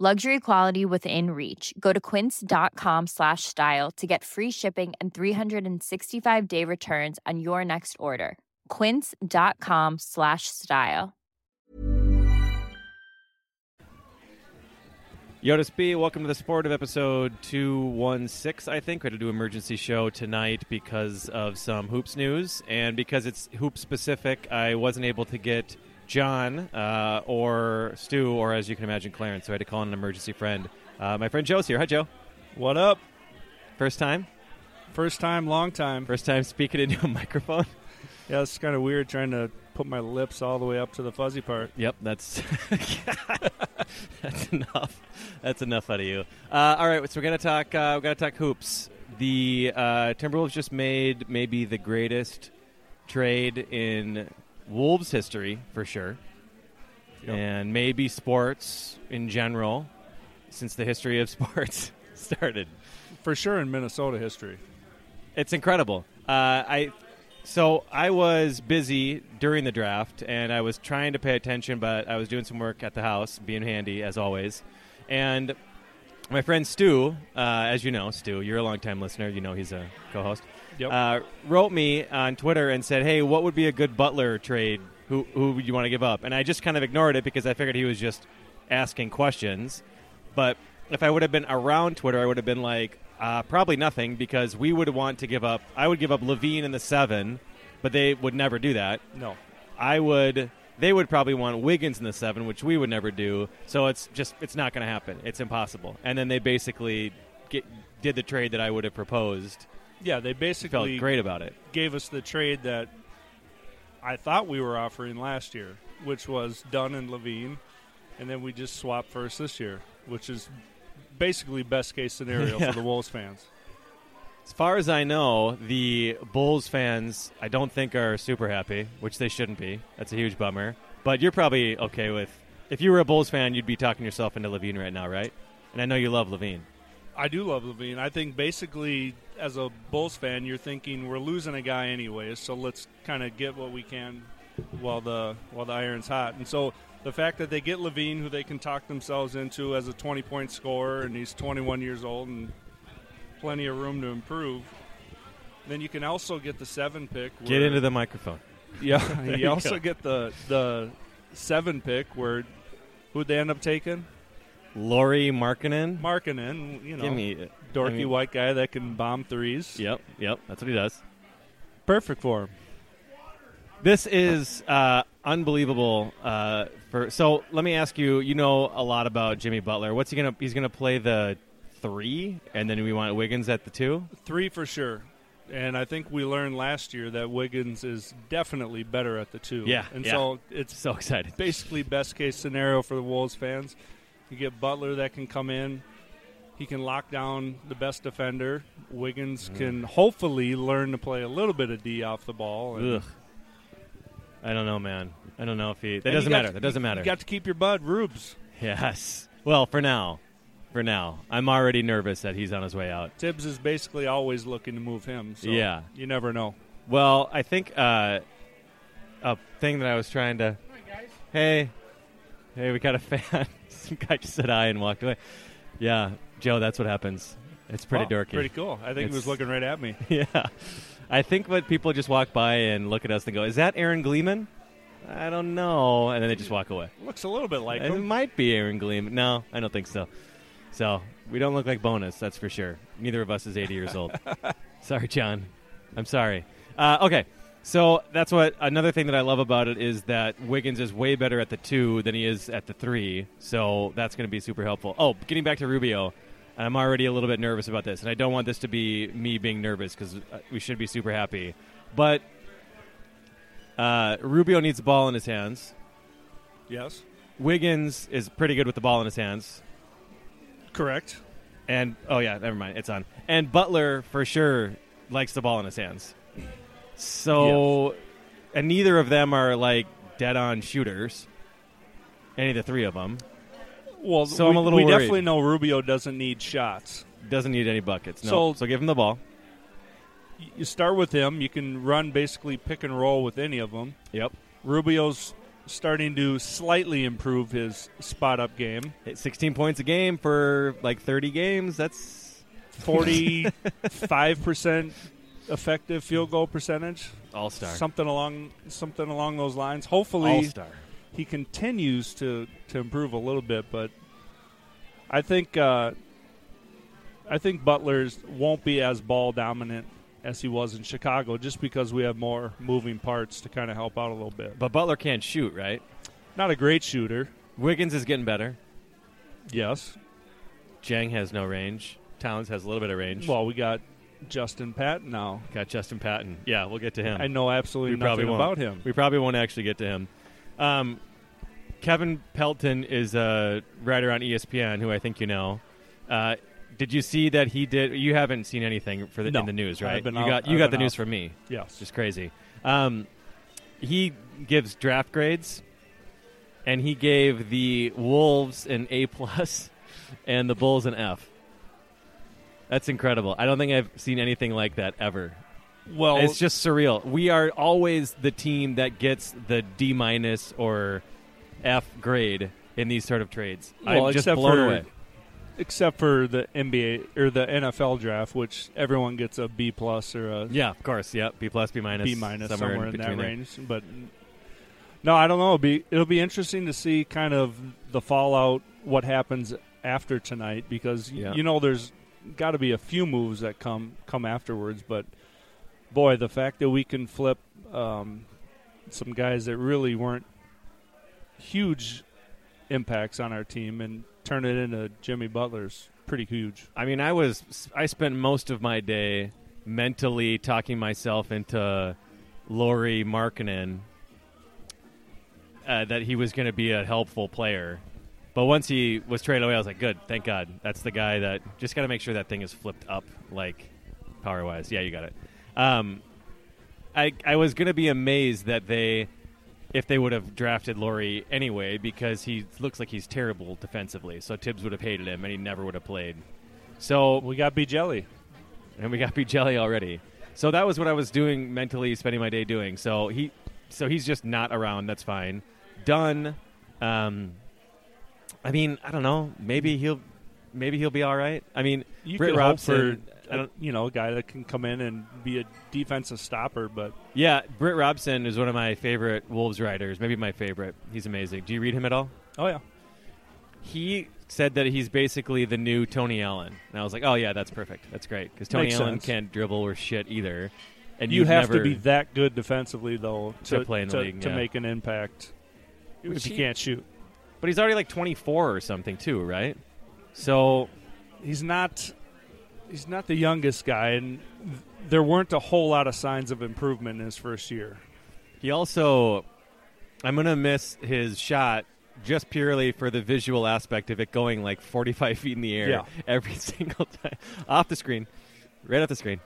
Luxury quality within reach. Go to quince.com slash style to get free shipping and 365 day returns on your next order. Quince.com slash style. Yotis B, welcome to the sport of episode 216, I think. We had to do emergency show tonight because of some hoops news. And because it's hoop specific, I wasn't able to get John uh, or Stu or, as you can imagine, Clarence. So I had to call in an emergency friend. Uh, my friend Joe's here. Hi, Joe. What up? First time? First time, long time. First time speaking into a microphone? Yeah, it's kind of weird trying to put my lips all the way up to the fuzzy part. Yep, that's that's enough. That's enough out of you. Uh, all right, so we're gonna talk. Uh, we're gonna talk hoops. The uh, Timberwolves just made maybe the greatest trade in Wolves history for sure, Yep. and maybe sports in general since the history of sports started. For sure in Minnesota history. It's incredible. Uh, I so I was busy during the draft, and I was trying to pay attention, but I was doing some work at the house, being handy as always. And my friend Stu, uh, as you know, Stu, you're a longtime listener. You know he's a co-host. Yep. Uh, wrote me on Twitter and said, "Hey, what would be a good Butler trade? Who who would you want to give up?" And I just kind of ignored it because I figured he was just asking questions. But if I would have been around Twitter, I would have been like, uh, probably nothing because we would want to give up. I would give up LaVine in the seven, but they would never do that. No. I would. They would probably want Wiggins in the seven, which we would never do. So it's just it's not going to happen. It's impossible. And then they basically get, did the trade that I would have proposed. Yeah, they basically Felt great about it. gave us the trade that I thought we were offering last year, which was Dunn and LaVine, and then we just swapped first this year, which is basically best case scenario Yeah. for the Wolves fans. As far as I know, the Bulls fans I don't think are super happy, which they shouldn't be. That's a huge bummer. But you're probably okay with. If you were a Bulls fan, you'd be talking yourself into LaVine right now, right? And I know you love LaVine. I do love LaVine. I think basically, as a Bulls fan, you're thinking we're losing a guy anyways, so let's kind of get what we can while the while the iron's hot. And so the fact that they get LaVine, who they can talk themselves into as a 20 point scorer, and he's 21 years old and plenty of room to improve. Then you can also get the seven pick. Get into the microphone. yeah. You you also go. get the the seven pick where who'd they end up taking? Lauri Markkanen. Markkanen, you know, Give me. dorky I mean- white guy that can bomb threes. Yep, yep. That's what he does. Perfect for him. This is uh, unbelievable. Uh, for so, let me ask you. You know a lot about Jimmy Butler. What's he gonna? He's gonna play the three, and then we want Wiggins at the two. Three for sure. And I think we learned last year that Wiggins is definitely better at the two. Yeah, And yeah. so it's So excited. basically best case scenario for the Wolves fans. You get Butler that can come in. He can lock down the best defender. Wiggins Mm. can hopefully learn to play a little bit of D off the ball. and- Ugh. I don't know, man. I don't know if he. That and doesn't matter. to- That doesn't matter. You got to keep your bud, Rubes. yes. Well, for now. For now, I'm already nervous that he's on his way out. Thibs is basically always looking to move him. So Yeah. You never know. Well, I think uh, a thing that I was trying to. Hey, hey, we got a fan. Some guy just said hi and walked away. Yeah, Joe, that's what happens. It's pretty Wow, dorky. Pretty cool. I think he was looking right at me. yeah, I think what people just walk by and look at us and go, "Is that Aaron Gleeman?" I don't know, and then they just walk away. Looks a little bit like him. it him. might be Aaron Gleeman. No, I don't think so. So we don't look like bonus, that's for sure. Neither of us is 80 years old. Sorry, John. I'm sorry. Uh, okay, so that's what another thing that I love about it is that Wiggins is way better at the two than he is at the three. So that's going to be super helpful. Oh, getting back to Rubio, and I'm already a little bit nervous about this, and I don't want this to be me being nervous because we should be super happy. But uh, Rubio needs the ball in his hands. Yes. Wiggins is pretty good with the ball in his hands. Correct. And oh yeah, never mind, it's on. And Butler for sure likes the ball in his hands. So, and neither of them are like dead on shooters. Any of the three of them Well, So we, I'm a little we worried. definitely know Rubio doesn't need shots. doesn't need any buckets. No, So- so give him the ball. You start with him. You can run basically pick and roll with any of them. Yep, Rubio's starting to slightly improve his spot up game. Hit 16 points a game for like 30 games. That's 45% effective field goal percentage. all star. Something along something along those lines. Hopefully, All star. he continues to, to improve a little bit, but I think uh, I think Butler's won't be as ball dominant as he was in Chicago just because we have more moving parts to kind of help out a little bit. But Butler can't shoot, right? Not a great shooter. Wiggins is getting better. Yes. Dieng has no range. Towns has a little bit of range. Well, we got Justin Patton now. Got Justin Patton. Yeah, we'll get to him. I know absolutely we probably nothing won't. about him. We probably won't actually get to him. Um, Kevin Pelton is a writer on ESPN who I think you know. Uh, did you see that he did? You haven't seen anything for the, No. in the news, right? You out- got you I've got the been news out. from me. Yes. Just crazy. Um, he gives draft grades, and he gave the Wolves an A plus, and the Bulls an F. That's incredible. I don't think I've seen anything like that ever. well, It's just surreal. We are always the team that gets the D minus or F grade in these sort of trades. Well, I'm just except blown for- away. except for the NBA or the NFL draft, which everyone gets a B plus or a Yeah, of course. Yeah, B plus, B minus, B minus somewhere, in, that there. range. But no, I don't know. It'll be it'll be interesting to see kind of the fallout, what happens after tonight, because Yeah. you know there's got to be a few moves that come come afterwards. But boy, the fact that we can flip um, some guys that really weren't huge impacts on our team and turn it into Jimmy Butler's pretty huge. I mean, I was I spent most of my day mentally talking myself into Lauri Markkanen uh, that he was going to be a helpful player. But once he was traded away, I was like, good, thank God. That's the guy that just got to make sure that thing is flipped up, like power wise. Yeah, you got it. Um, I I was going to be amazed that they, if they would have drafted Lauri anyway, because he looks like he's terrible defensively. So Thibs would have hated him, and he never would have played. So We got B Jelly. and we got beat jelly already. So that was what I was doing mentally, spending my day doing. So he, so he's just not around. That's fine. Done. Um, I mean, I don't know. Maybe mm. he'll, maybe he'll be all right. I mean, You Britt could hope Robson. for I a, don't, you know a guy that can come in and be a defensive stopper, but yeah, Britt Robson is one of my favorite Wolves writers. Maybe my favorite. He's amazing. Do you read him at all? oh yeah, He said that he's basically the new Tony Allen, and I was like, oh yeah, that's perfect. That's great because Tony Makes Allen sense. can't dribble or shit either. And you have to be that good defensively though To play in the to, league, to yeah. make an impact. If you can't shoot, But he's already like 24 or something too, right? So he's not. He's not the youngest guy, and there weren't a whole lot of signs of improvement in his first year. he also, I'm gonna miss his shot just purely for the visual aspect of it going like 45 feet in the air Yeah. every single time off the screen, right off the screen.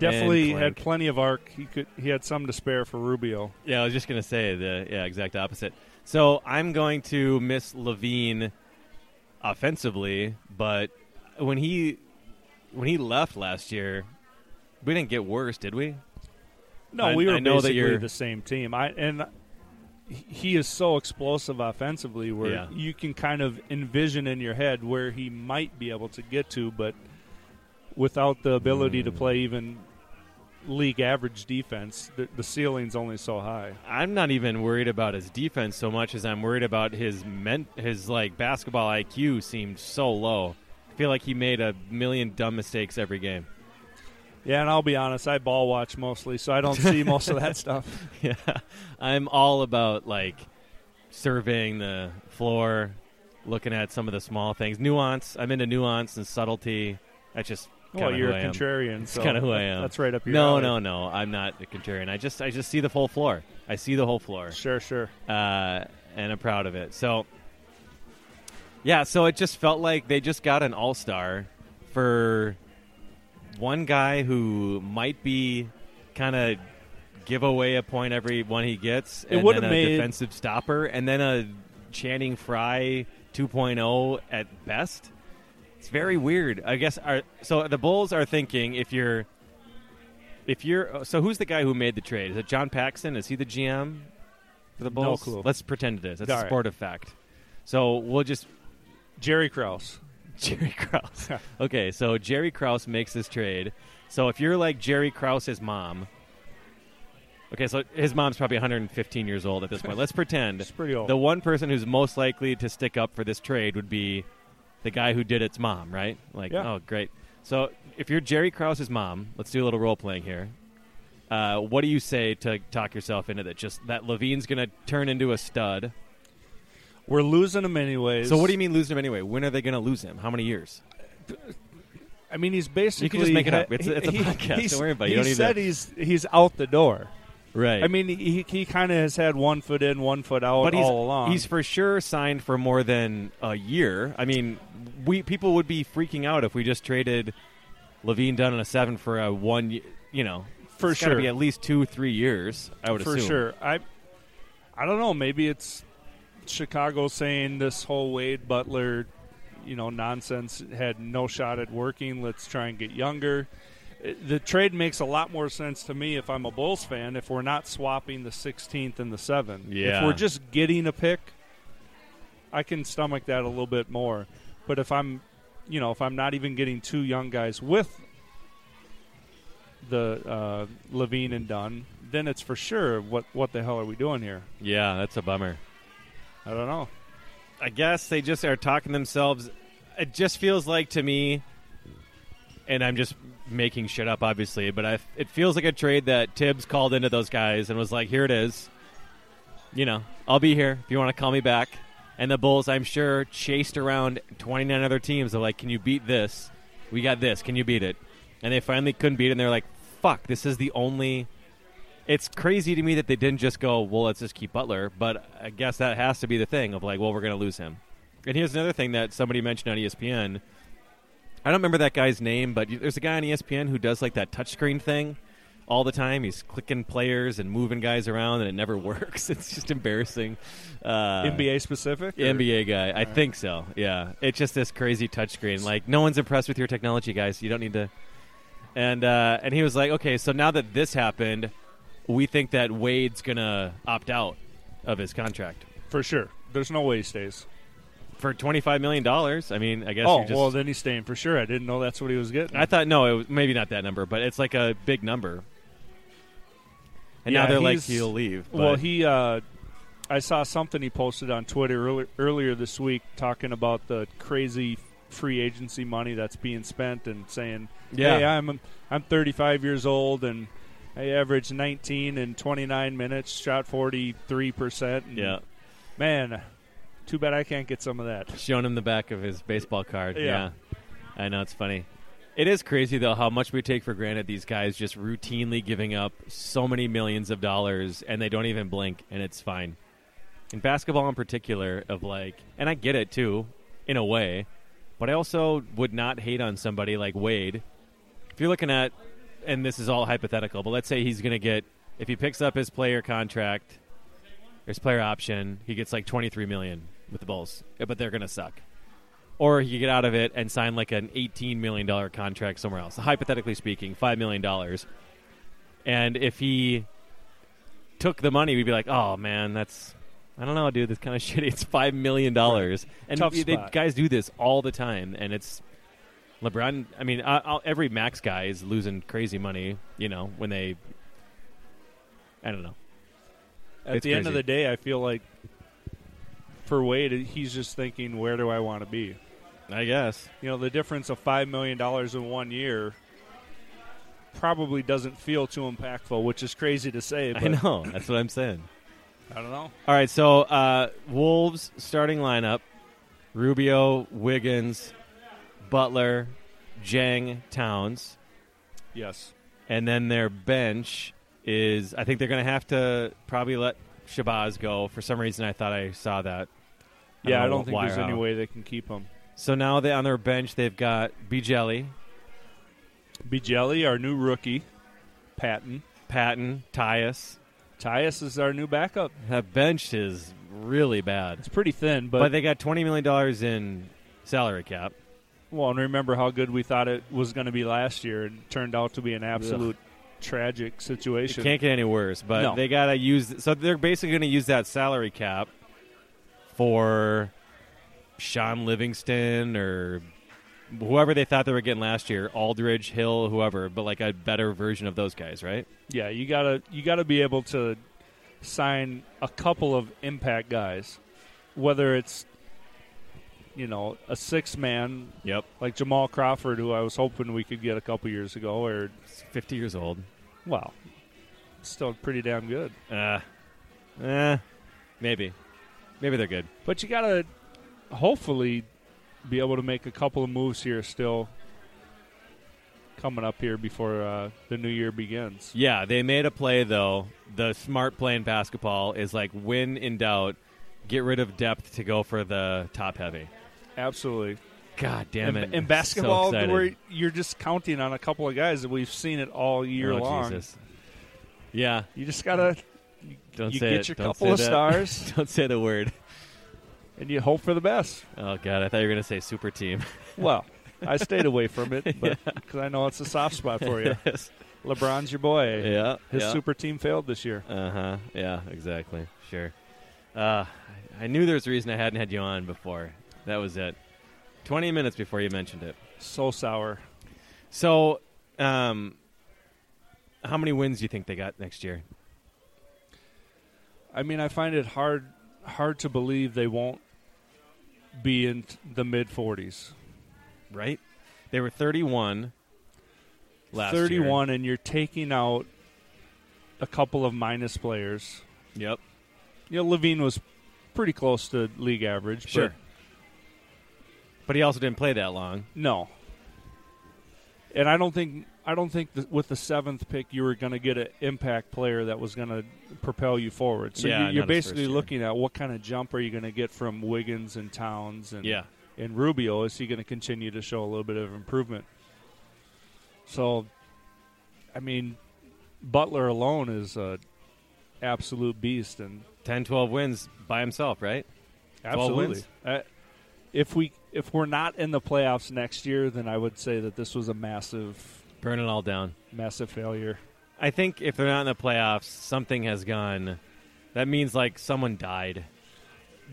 Definitely had plenty of arc. He could. He had some to spare for Rubio. Yeah, I was just gonna say the yeah exact opposite. So I'm going to miss LaVine offensively, but when he when he left last year, we didn't get worse, did we? No, I- we were I know that basically you're- the same team. I and he is so explosive offensively, where Yeah. you can kind of envision in your head where he might be able to get to, but without the ability to Hmm. play even league average defense, the, the ceiling's only so high. I'm not even worried about his defense so much as I'm worried about his men- his like basketball IQ seemed so low. I feel like he made a million dumb mistakes every game. Yeah, and I'll be honest, I ball watch mostly, so I don't see most of that stuff. Yeah, I'm all about like surveying the floor, looking at some of the small things, nuance. I'm into nuance and subtlety. That's just Well, you're a contrarian, so kind of who I am. That's right up your No, alley. no, no. I'm not a contrarian. I just I just see the whole floor. I see the whole floor. Sure, sure. uh, and I'm proud of it. So, yeah, so it just felt like they just got an all star for one guy who might be kind of give away a point every one he gets, It then a made- defensive stopper, and then a Channing Frye 2.0 at best. It's very weird. I guess. Our, so the Bulls are thinking if you're. If you're so, who's the guy who made the trade? Is it John Paxson? Is he the GM for the Bulls? No clue. Let's pretend it is. That's All a right. sportive fact. So we'll just Jerry Krause. Jerry Krause. okay, so Jerry Krause makes this trade. So if you're like Jerry Krause's mom, okay, so his mom's probably 115 years old at this point. Let's pretend It's pretty old. the one person who's most likely to stick up for this trade would be the guy who did its mom, right? Like, Yeah. oh, great. So if you're Jerry Krause's mom, let's do a little role playing here. Uh, what do you say to talk yourself into that? Just that LaVine's going to turn into a stud. We're losing him anyways. So what do you mean losing him anyway? When are they going to lose him? How many years? I mean, he's basically. You can just make it up. It's a- it's a he- podcast. Don't worry about it. You He don't need said to- he's he's out the door. Right. I mean, he he kind of has had one foot in, one foot out but all along. he's for sure signed for more than a year. I mean, we people would be freaking out if we just traded LaVine Dunn on a seven for a one. You know, For sure. be at least two, three years. I would for assume. sure. I I don't know. Maybe it's Chicago saying this whole Wade Butler, you know, nonsense had no shot at working. Let's try and get younger. It- The trade makes a lot more sense to me if I'm a Bulls fan. If we're not swapping the 16th and the 7th, Yeah. if we're just getting a pick, I can stomach that a little bit more. But if I'm, you know, if I'm not even getting two young guys with the uh, LaVine and Dunn, then it's for sure what what the hell are we doing here? Yeah, that's a bummer. I don't know. I guess they just are talking themselves. It just feels like to me, and I'm just making shit up, obviously, but I, it feels like a trade that Thibs called into those guys and was like, "Here it is. You know, I'll be here if you want to call me back." And the Bulls, I'm sure, chased around 29 other teams. They're like, "Can you beat this? We got this. Can you beat it?" And they finally couldn't beat it. And they're like, "Fuck! This is the only." It's crazy to me that they didn't just go, well, let's just keep Butler. But I guess that has to be the thing of like, well, we're going to lose him. And here's another thing that somebody mentioned on ESPN. I don't remember that guy's name, but there's a guy on ESPN who does like that touchscreen thing all the time. He's clicking players and moving guys around, and it never works. It's just embarrassing. Uh, NBA specific? or- NBA guy. I think so. Yeah. It's just this crazy touchscreen. Like no one's impressed with your technology, guys. You don't need to. And uh, and he was like, okay, so now that this happened, we think that Wade's gonna opt out of his contract for sure. There's no way he stays. For twenty five million dollars. I mean, I guess. Oh just, well, then he's staying for sure. I didn't know that's what he was getting. I thought no, it was maybe not that number, but it's like a big number. And Yeah, now they're like he'll leave. Well, he. Uh, I saw something he posted on Twitter earlier, earlier this week talking about the crazy free agency money that's being spent and saying, Yeah. "Hey, I'm I'm 35 years old and I averaged 19 and 29 minutes, shot 43 percent. yeah, man, too bad I can't get some of that. showing him the back of his baseball card. Yeah. yeah. I know it's funny. It is crazy though how much we take for granted these guys just routinely giving up so many millions of dollars and they don't even blink and it's fine. In basketball in particular of like and I get it too in a way, but I also would not hate on somebody like Wade. If you're looking at and this is all hypothetical, but let's say he's going to get if he picks up his player contract, his player option, he gets like 23 million with the Bulls, but they're going to suck or he could get out of it and sign like an $18 million contract somewhere else. Hypothetically speaking, $5 million. And if he took the money, we'd be like, oh, man, that's, I don't know, dude, This kind of shit. It's $5 million. And Tough they- spot. guys do this all the time. And it's LeBron, I mean, I, I'll, every max guy is losing crazy money, you know, when they, I don't know. At It's the end of the day, I feel like for Wade, he's just thinking, where do I want to be? I guess. You know, the difference of five million dollars in one year. probably doesn't feel too impactful, which is crazy to say. I know. That's what I'm saying. I don't know. All right, so uh, Wolves starting lineup: Rubio, Wiggins, Butler, Dieng, Towns, Yes. and then their bench is. I think they're going to have to probably let Shabazz go. For some reason, I thought I saw that. Yeah, I know don't think there's any way they can keep him. So now they on their bench they've got B Jelly, Jelly, our new rookie, Patton. Patton, Tyus. Tyus is our new backup. That bench is really bad, It's pretty thin, but, but, they got twenty million dollars in salary cap. well, and remember how good we thought it was going to be last year, and it turned out to be an absolute tragic It situation. can't get any worse. But No. they gotta use. So they're basically going to use that salary cap for Shaun Livingston or whoever they thought they were getting last year, Aldrich, Hill, whoever, but like a better version of those guys, right? Yeah, you gotta you gotta be able to sign a couple of impact guys, whether it's you know a six man Yep. like Jamal Crawford, who I was hoping we could get a couple years ago, or Fifty years old. well, still pretty damn good. Uh, eh, maybe, maybe they're good. But you gotta hopefully be able to make a couple of moves here still coming up here before uh, the new year begins. Yeah, they made a play though. The smart play in basketball is like when in doubt, get rid of depth to go for the top heavy. Absolutely. God damn it! in So basketball, excited. where you're just counting on a couple of guys that we've seen it all year Oh, long. Jesus. Yeah, You just gotta don't you say get it. your Don't couple of that. stars don't say the word. and you hope for the best. Oh God, I thought you were gonna say super team. Well, I stayed away from it, but because I know it's a soft spot for you. yes. LeBron's your boy. Yeah. His yeah. super team failed this year. Uh huh. Yeah. Exactly. Sure. Uh, I- I knew there was a reason I hadn't had you on before. That was it. Twenty minutes before you mentioned it. So sour. So, um, how many wins do you think they got next year? I mean, I find it hard hard to believe they won't be in the mid 40s. Right? They were thirty-one. Last year. 31, and you're taking out a couple of minus players. Yep. You know, LaVine was pretty close to league average. Sure. But But he also didn't play that long. no. And I don't think I don't think that with the seventh pick you were going to get an impact player that was going to propel you forward. So Yeah, you, you're basically looking at what kind of jump are you going to get from Wiggins and Towns and Yeah. and Rubio. Is he going to continue to show a little bit of improvement? So, I mean, Butler alone is a absolute beast, and 10, 12 wins by himself, right? absolutely. Uh, if we if we're not in the playoffs next year, then I would say that this was a massive, Burn it all down. massive failure. I think if they're not in the playoffs, something has gone. That means like someone died.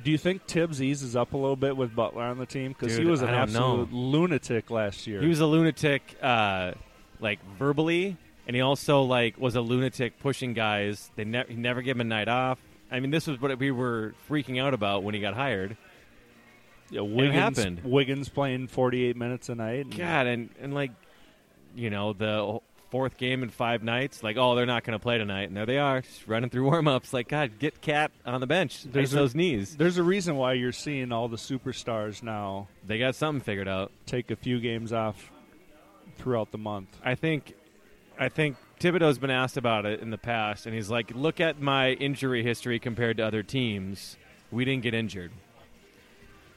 Do you think Thibs eases up a little bit with Butler on the team because he was an don't know. absolute lunatic last year? He was a lunatic, uh, like verbally, and he also like was a lunatic pushing guys. They ne- he never gave him a night off. I mean, this was what we were freaking out about when he got hired. yeah, Wiggins, happened. Wiggins playing 48 minutes a night. and- God, and and like, you know, the fourth game in five nights, like, oh, they're not going to play tonight, and there they are, just running through warm ups. Like, God, get KAT on the bench. There's There's a- those knees. There's a reason why you're seeing all the superstars now They got something figured out. take a few games off throughout the month. I think, I think Thibodeau's been asked about it in the past, and he's like, look at my injury history compared to other teams. We didn't get injured.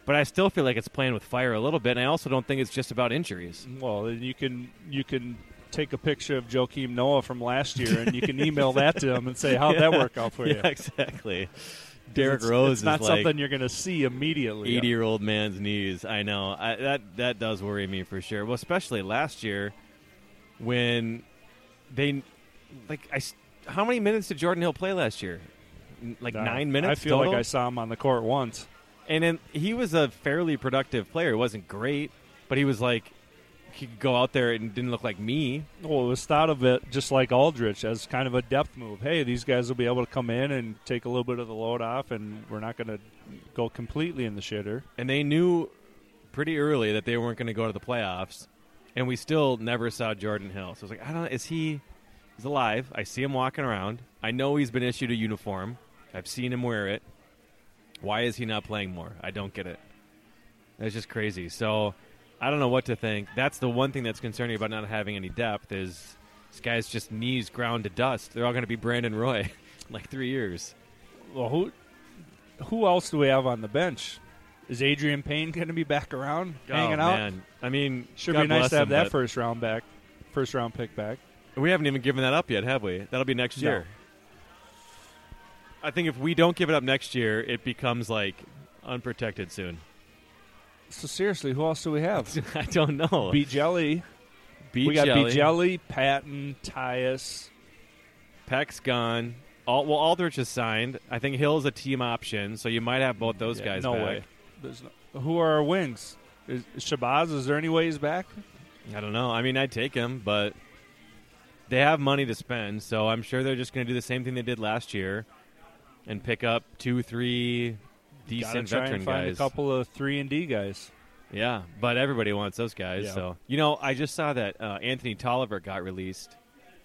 But I still feel like it's playing with fire a little bit, and I also don't think it's just about injuries. Well, then you can you can take a picture of Joakim Noah from last year and you can email that to him and say how'd that work out for you. Yeah, exactly. Derrick Rose it's not like something you're going to see immediately. eighty-year-old man's knees. I know I, that that does worry me for sure. Well, especially last year when they like I. How many minutes did Jordan Hill play last year? Like Nah, nine minutes. I feel total? like I saw him on the court once. And then he was a fairly productive player. It wasn't great, but he was like he could go out there and didn't look like me. Well, it was thought of it just like Aldrich as kind of a depth move. Hey, these guys will be able to come in and take a little bit of the load off, and we're not going to go completely in the shitter. And they knew pretty early that they weren't going to go to the playoffs. and we still never saw Jordan Hill. So I was like, I don't know, is he he's alive. I see him walking around. I know he's been issued a uniform. I've seen him wear it. Why is he not playing more? I don't get it. That's just crazy. So I don't know what to think. That's the one thing that's concerning about not having any depth is this guy's just knees ground to dust. They're all going to be Brandon Roy in like three years. Well, who who else do we have on the bench? Is Adreian Payne going to be back around, oh, hanging oh, out? Man. I mean, Should God be nice to have him, that first round back, first round pick back. We haven't even given that up yet, have we? That'll be next No. year. I think if we don't give it up next year, it becomes like unprotected soon. So seriously, who else do we have? I don't know. B Jelly. We got. B Jelly, Patton, Tyus. Peck's gone. Al- well, Aldrich is signed. I think Hill's a team option, so you might have both those Yeah, guys no back. way. There's no, who are our wings? Is, is Shabazz? Is there any way he's back? I don't know. I mean, I'd take him, but they have money to spend, so I'm sure they're just going to do the same thing they did last year and pick up two, three decent try veteran and find guys. a couple of three and D guys. Yeah, but everybody wants those guys. Yeah. So you know, I just saw that uh, Anthony Tolliver got released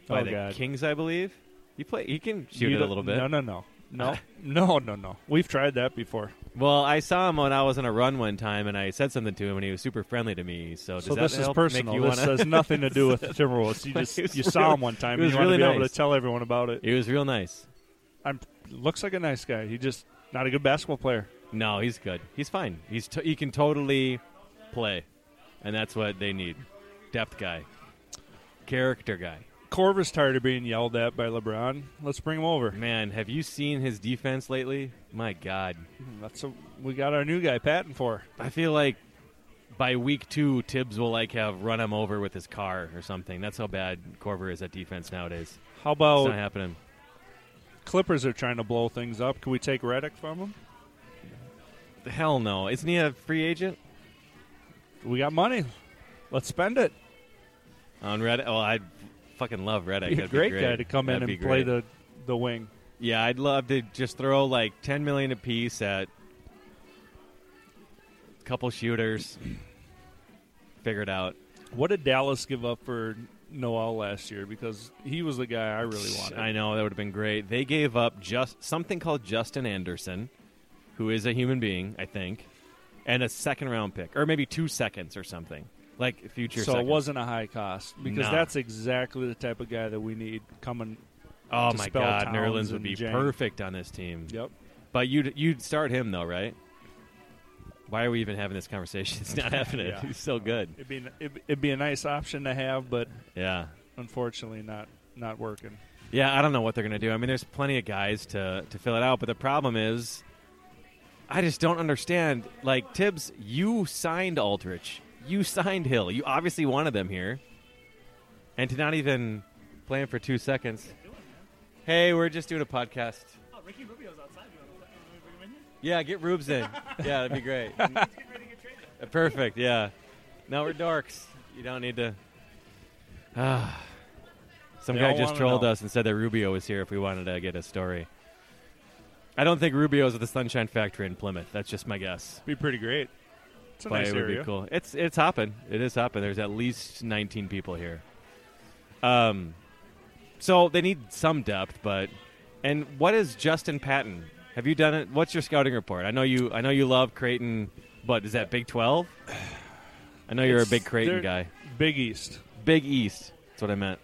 by Oh, the God. Kings, I believe. He play. He can shoot You it a little bit. No, no, no, no, no, no, no. We've tried that before. Well, I saw him when I was on a run one time, and I said something to him, and he was super friendly to me. So, does so that this is personal. Make you This has nothing to do with the Timberwolves. You just you saw him one time. and was you want really to be able nice. to tell everyone about it. He was real nice. I'm looks like a nice guy. He just not a good basketball player. No, he's good. He's fine. He's t- he can totally play, and that's what they need. Depth guy, character guy. Korver's tired of being yelled at by LeBron. Let's bring him over. Man, have you seen his defense lately? My God, That's what we got our new guy Patton for. I feel like by week two, Thibs will like have run him over with his car or something. That's how bad Korver is at defense nowadays. How It's about not happening. Clippers are trying to blow things up? Can we take Redick from them? Hell no. Isn't he a free agent We got money. Let's spend it. on Reddit? Oh, I'd fucking love Redick. Be a That'd be great great guy to come in That'd and play the the wing. Yeah, I'd love to just throw like ten million apiece at a couple shooters. Figure it out. What did Dallas give up for Noel last year? Because he was the guy I really wanted. I know that would have been great. They gave up just something called Justin Anderson, who is a human being, I think, and a second round pick, or maybe two seconds or something, like future. so seconds. it wasn't a high cost because No. that's exactly the type of guy that we need coming. Oh my God, Nerlens would be Dieng. perfect on this team. Yep. But you'd you'd start him though, right? Why are we even having this conversation? It's not happening. Yeah. He's so good. It'd be it'd, it'd be a nice option to have, but Yeah. unfortunately not not working. Yeah, I don't know what they're going to do. I mean, there's plenty of guys to, to fill it out, but the problem is, I just don't understand. Like, Thibs, you signed Aldrich. You signed Hill. You obviously wanted them here. And to not even play him for two seconds. Hey, we're just doing a podcast. Oh, Ricky Rubio's Yeah, get Rubes in. Yeah, that'd be great. Perfect, yeah. Now we're dorks. You don't need to. Ah. Some They guy all just wanna trolled know. us and said that Rubio was here if we wanted to get a story. I don't think Rubio's at the Sunshine Factory in Plymouth. That's just my guess. Be pretty great. It's a But nice it would area. be cool. It's it's hopping. It is hopping. There's at least 19 people here. Um, so they need some depth, but and what is Justin Patton? Have you done it? What's your scouting report? I know you. I know you love Creighton, but is that Big 12? I know you're a big Creighton guy. Big East. Big East. That's what I meant.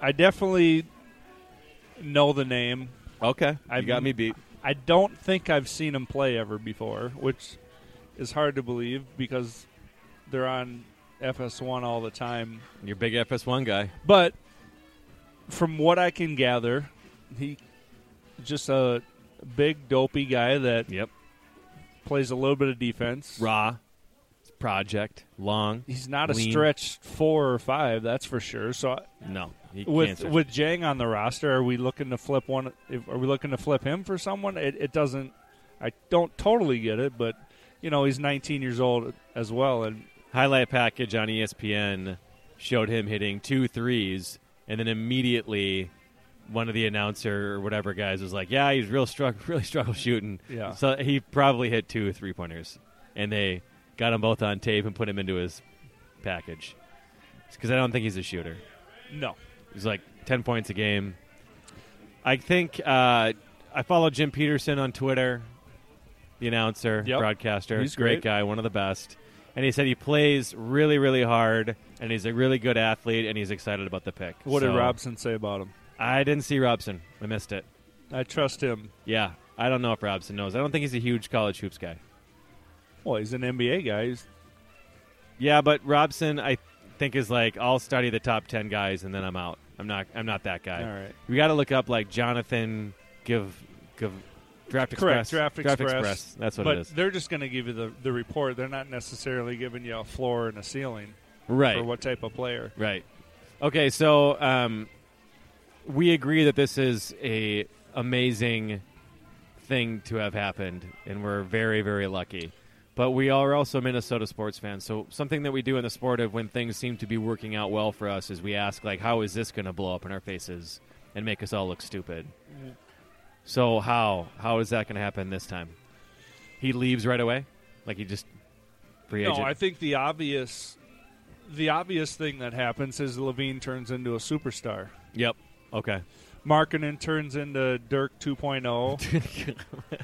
I definitely know the name. Okay, you I've- got me beat. I don't think I've seen him play ever before, which is hard to believe because they're on FS1 all the time. You're a big FS1 guy. But from what I can gather, he just a big dopey guy that Yep. plays a little bit of defense. Raw. Project. Long. He's not a Lean. stretch four or five, that's for sure. So uh, No. He with can't with Dieng on the roster, are we looking to flip one? Are we looking to flip him for someone? It, it doesn't. I don't totally get it, but you know he's 19 years old as well, and highlight package on ESPN showed him hitting two threes, and then immediately one of the announcer or whatever guys was like, "Yeah, he's real struggle, really struggle shooting." Yeah. So he probably hit two three pointers, and they got them both on tape and put him into his package. because I don't think he's a shooter. No. He's like ten points a game. I think uh, I follow Jim Petersen on Twitter, the announcer, Yep. broadcaster. He's great great. guy, one of the best. And he said he plays really, really hard, and he's a really good athlete, and he's excited about the pick. What So, did Robson say about him? I didn't see Robson. I missed it. I trust him. Yeah, I don't know if Robson knows. I don't think he's a huge college hoops guy. Well, he's an NBA guy. He's, Yeah, but Robson, I think is like I'll study the top ten guys and then I'm out. I'm not. I'm not that guy. all right. We got to look up like Jonathan give give Draft Express. Correct. Draft Express. That's what but it is. they're just going to give you the, the report. They're not necessarily giving you a floor and a ceiling Right. for what type of player. Right. Okay, so um, we agree that this is a amazing thing to have happened, and we're very, very lucky. But we are also Minnesota sports fans, so something that we do in the sport of when things seem to be working out well for us is we ask, like, how is this going to blow up in our faces and make us all look stupid? So how how is that going to happen this time? He leaves right away, like he just free No. I think the obvious the obvious thing that happens is LaVine turns into a superstar. yep. Okay. Markkanen turns into Dirk 2.0,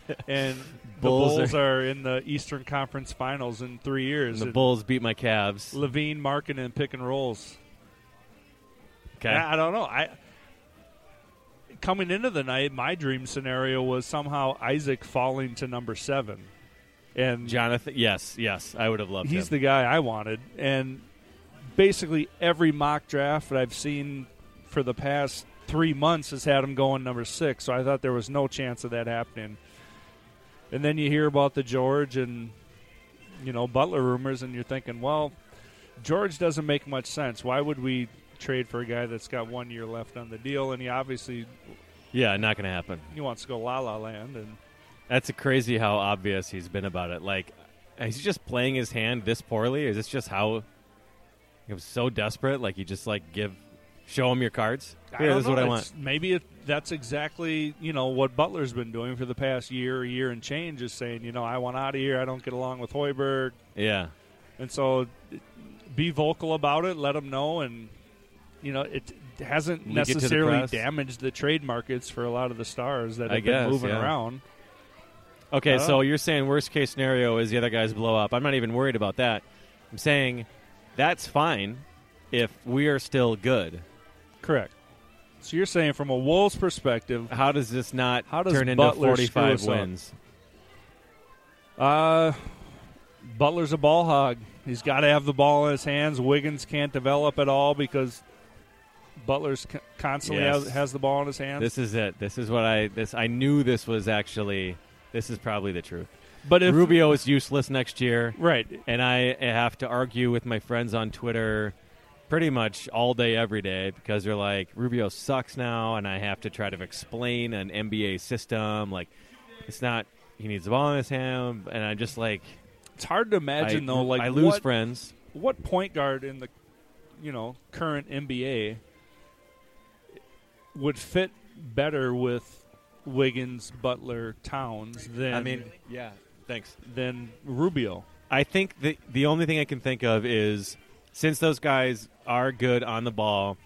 and the Bulls Bulls, are- are, in the Eastern Conference Finals in three years. And the Bulls beat my Cavs. LaVine, Markkanen, pick and rolls. Okay. I, I don't know. I coming into the night, my dream scenario was somehow Isaac falling to number seven, and Jonathan, yes, yes, I would have loved he's him. the guy I wanted. And basically, every mock draft that I've seen for the past three months has had him going number six. So I thought there was no chance of that happening. And then you hear about the George and you know Butler rumors, and you're thinking, well, George doesn't make much sense. Why would we trade for a guy that's got one year left on the deal? And he obviously yeah, not going to happen. he wants to go La La Land, and That's crazy how obvious he's been about it. Like, is he just playing his hand this poorly? Is this just how he was so desperate? Like, you just like give, show him your cards. Here, don't is what know. I It's- want. Maybe it, that's exactly you know what Butler's been doing for the past year, year and change is saying you know I want out of here. I don't get along with Hoiberg, Yeah, and so be vocal about it. Let them know, and you know it hasn't Leak to the necessarily damaged the trade markets for a lot of the stars that I have guess, been moving yeah. around. Okay, Oh. so uh-huh. you're saying worst case scenario is the other guys blow up. I'm not even worried about that. I'm saying that's fine if we are still good. Correct. So you're saying from a Wolves perspective, How does this not How does turn into Butler screw 45 wins? Uh, Butler's a ball hog. He's got to have the ball in his hands. Wiggins can't develop at all because Butler's constantly Yes. has, has the ball in his hands. This is it. This is what I this I knew this was actually this is probably the truth. but if Rubio is useless next year, right, and I have to argue with my friends on Twitter pretty much all day every day because they're like Rubio sucks now, and I have to try to explain an NBA system. Like it's not he needs the ball in his hand, and I'm just like it's hard to imagine I, though. Like I lose what, friends. what point guard in the you know current NBA would fit better with Wiggins, Butler, Towns than I mean, yeah. Thanks. than Rubio. I think the the only thing I can think of is since those guys are good on the ball,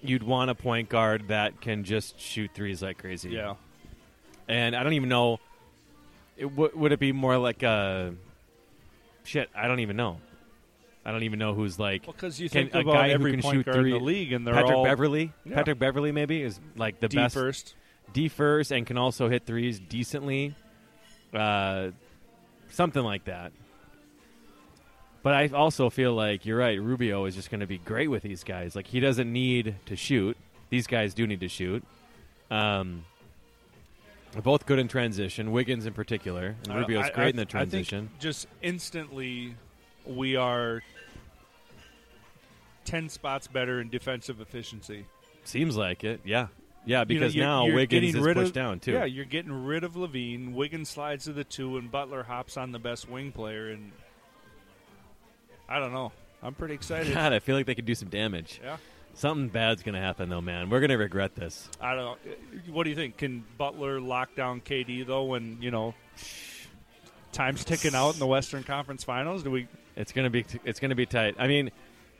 you'd want a point guard that can just shoot threes like crazy. Yeah. and I don't even know. It, w- would it be more like a shit? I don't even know. I don't even know who's like Well, because you Can- think a about guy who every can point shoot guard in the league, and they're Patrick all Beverley. Yeah. Patrick Beverley maybe is like the D best first. D first and can also hit threes decently. Uh, something like that. But I also feel like you're right. Rubio is just going to be great with these guys. Like he doesn't need to shoot. These guys do need to shoot. Um, they're both good in transition. Wiggins in particular, and Rubio's I- great I- in the I think transition. just instantly, we are ten spots better in defensive efficiency. Seems like it. Yeah, yeah. You know, Because you're- now you're Wiggins is pushed of, down too. Yeah, you're getting rid of LaVine. Wiggins slides to the two, and Butler hops on the best wing player. And I don't know. I'm pretty excited. God, I feel like they could do some damage. Yeah. Something bad's going to happen though, man. We're going to regret this. I don't know. What do you think? Can Butler lock down KD though? When you know time's ticking out in the Western Conference Finals, do we? It's gonna be it's gonna be tight. I mean,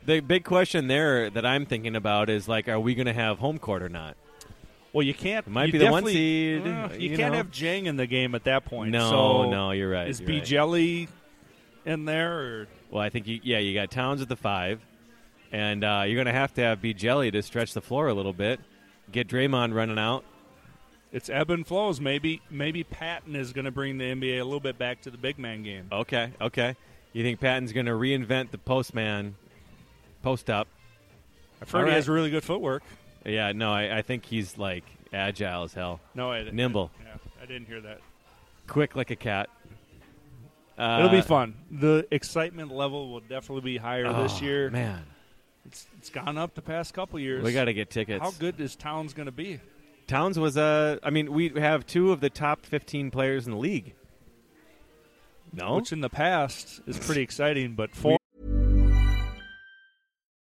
The big question there that I'm thinking about is like, are we going to have home court or not? Well, you can't. It might be the one seed, uh, you, you can't know. have Dieng in the game at that point. No, so no, you're right. Is B right. Jelly in there? Or Well, I think you, yeah, you got Towns at the five, and uh, you're going to have to have B Jelly to stretch the floor a little bit, get Draymond running out. it's ebb and flows. Maybe maybe Patton is going to bring the NBA a little bit back to the big man game. Okay, okay. You think Patton's going to reinvent the postman, post up? I've heard all he has really good footwork. Yeah, no, I, I think he's like agile as hell, No, I didn't. Nimble. Yeah, I didn't hear that. quick like a cat. Uh, It'll be fun. The excitement level will definitely be higher this oh, year. man. It's, it's gone up the past couple years. We got to get tickets. How good is Towns going to be? Towns was uh, I mean, we have two of the top 15 players in the league. No, Which in the past is pretty exciting, but four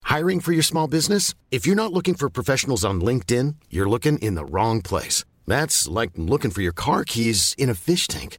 Hiring for your small business? If you're not looking for professionals on LinkedIn, you're looking in the wrong place. That's like looking for your car keys in a fish tank.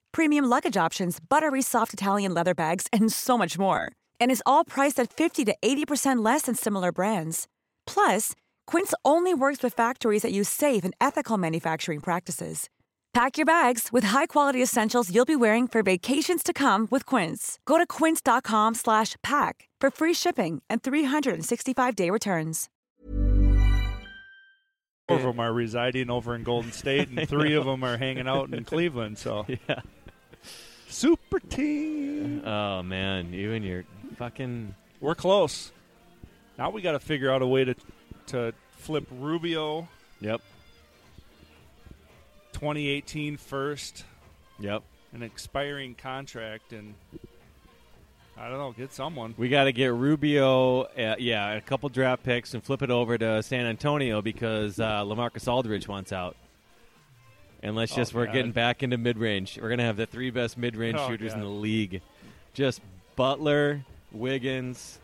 premium luggage options, buttery soft Italian leather bags, and so much more. And is all priced at 50 to 80% less than similar brands. Plus, Quince only works with factories that use safe and ethical manufacturing practices. Pack your bags with high-quality essentials you'll be wearing for vacations to come with Quince. Go to quince.com slash pack for free shipping and 365-day returns. four of them are residing over in Golden State, and three of them are hanging out in Cleveland. So, yeah. Super team. Oh man, you and your fucking We're close. Now we got to figure out a way to to flip Rubio yep, 2018 first, yep. an expiring contract, and I don't know, get someone. We got to get Rubio, uh, yeah, a couple draft picks and flip it over to San Antonio because uh, LaMarcus Aldridge wants out. And let's Oh, just we're God. getting back into mid range. We're gonna have the three best mid range Oh, shooters in the league. Just Butler, Wiggins,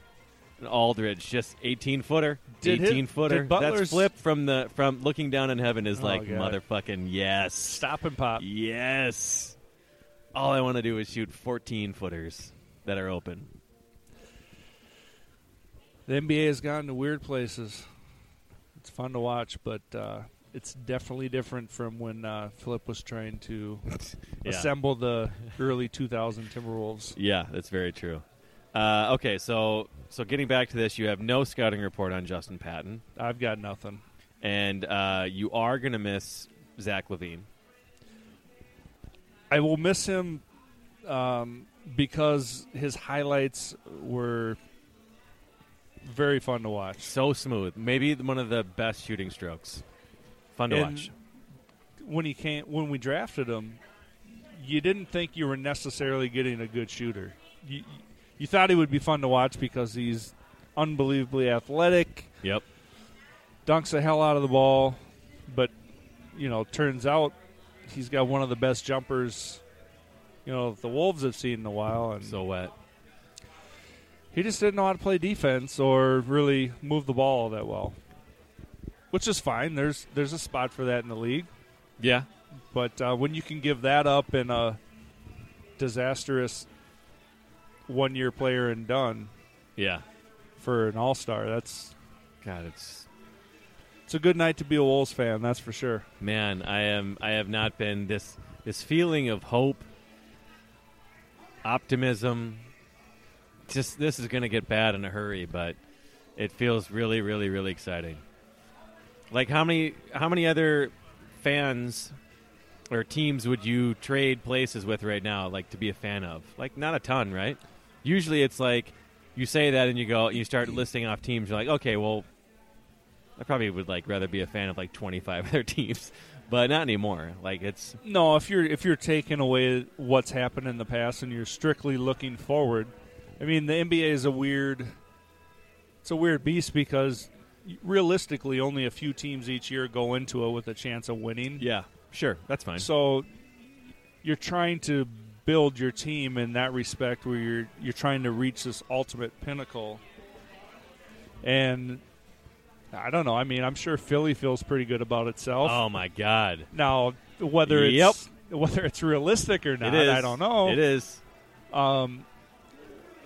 and Aldridge. Just eighteen footer. Did his- eighteen footer. Butler's- That's Flip from the from looking down in heaven is Oh, like God. motherfucking yes. Stop and pop. Yes. All I want to do is shoot 14 footers that are open. The NBA has gone to weird places. It's fun to watch, but uh, it's definitely different from when uh, Flip was trying to Yeah. assemble the early 2000 Timberwolves. Yeah, that's very true. Uh, okay, so so getting back to this, you have no scouting report on Justin Patton, I've got nothing. and uh, you are going to miss Zach LaVine. I will miss him um, because his highlights were very fun to watch. So smooth, maybe one of the best shooting strokes. Fun to And watch. When he came, when we drafted him, you didn't think you were necessarily getting a good shooter. You, you thought he would be fun to watch because he's unbelievably athletic, Yep. dunks the hell out of the ball, but you know, turns out he's got one of the best jumpers. You know, the Wolves have seen in a while, and So wet. he just didn't know how to play defense or really move the ball all that well, which is fine. There's there's a spot for that in the league. Yeah. But uh, when you can give that up in a disastrous one year player and Dunn Yeah. for an all star, that's God, it's it's a good night to be a Wolves fan, that's for sure. man. I am. I have not been this this feeling of hope, optimism. Just this is going to get bad in a hurry, but it feels really, really, really exciting. Like how many how many other fans or teams would you trade places with right now? Like to be a fan of? Like not a ton, right? Usually it's like you say that and you go you start listing off teams. You're like, okay, well, I probably would like rather be a fan of like 25 other teams, but not anymore. Like it's No, if you're if you're taking away what's happened in the past and you're strictly looking forward, I mean the NBA is a weird it's a weird beast because realistically, only a few teams each year go into it with a chance of winning. Yeah, sure, that's fine. So you're trying to build your team in that respect, where you're you're trying to reach this ultimate pinnacle. And I don't know. I mean, I'm sure Philly feels pretty good about itself. oh my god, Now, whether Yep. it's whether it's realistic or not. I don't know. It is. Um,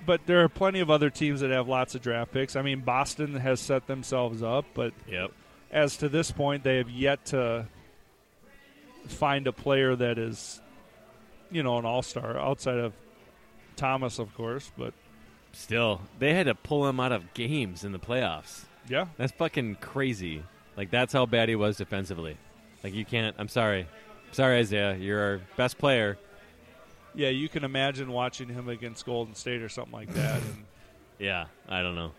but there are plenty of other teams that have lots of draft picks. I mean, Boston has set themselves up, but Yep. as to this point, they have yet to find a player that is, you know, an all star outside of Thomas, of course. But Still, they had to pull him out of games in the playoffs. yeah, That's fucking crazy. Like that's how bad he was defensively. Like you can't. I'm sorry. Sorry, Isaiah. You're our best player. Yeah, you can imagine watching him against Golden State or something like that. and Yeah, I don't know.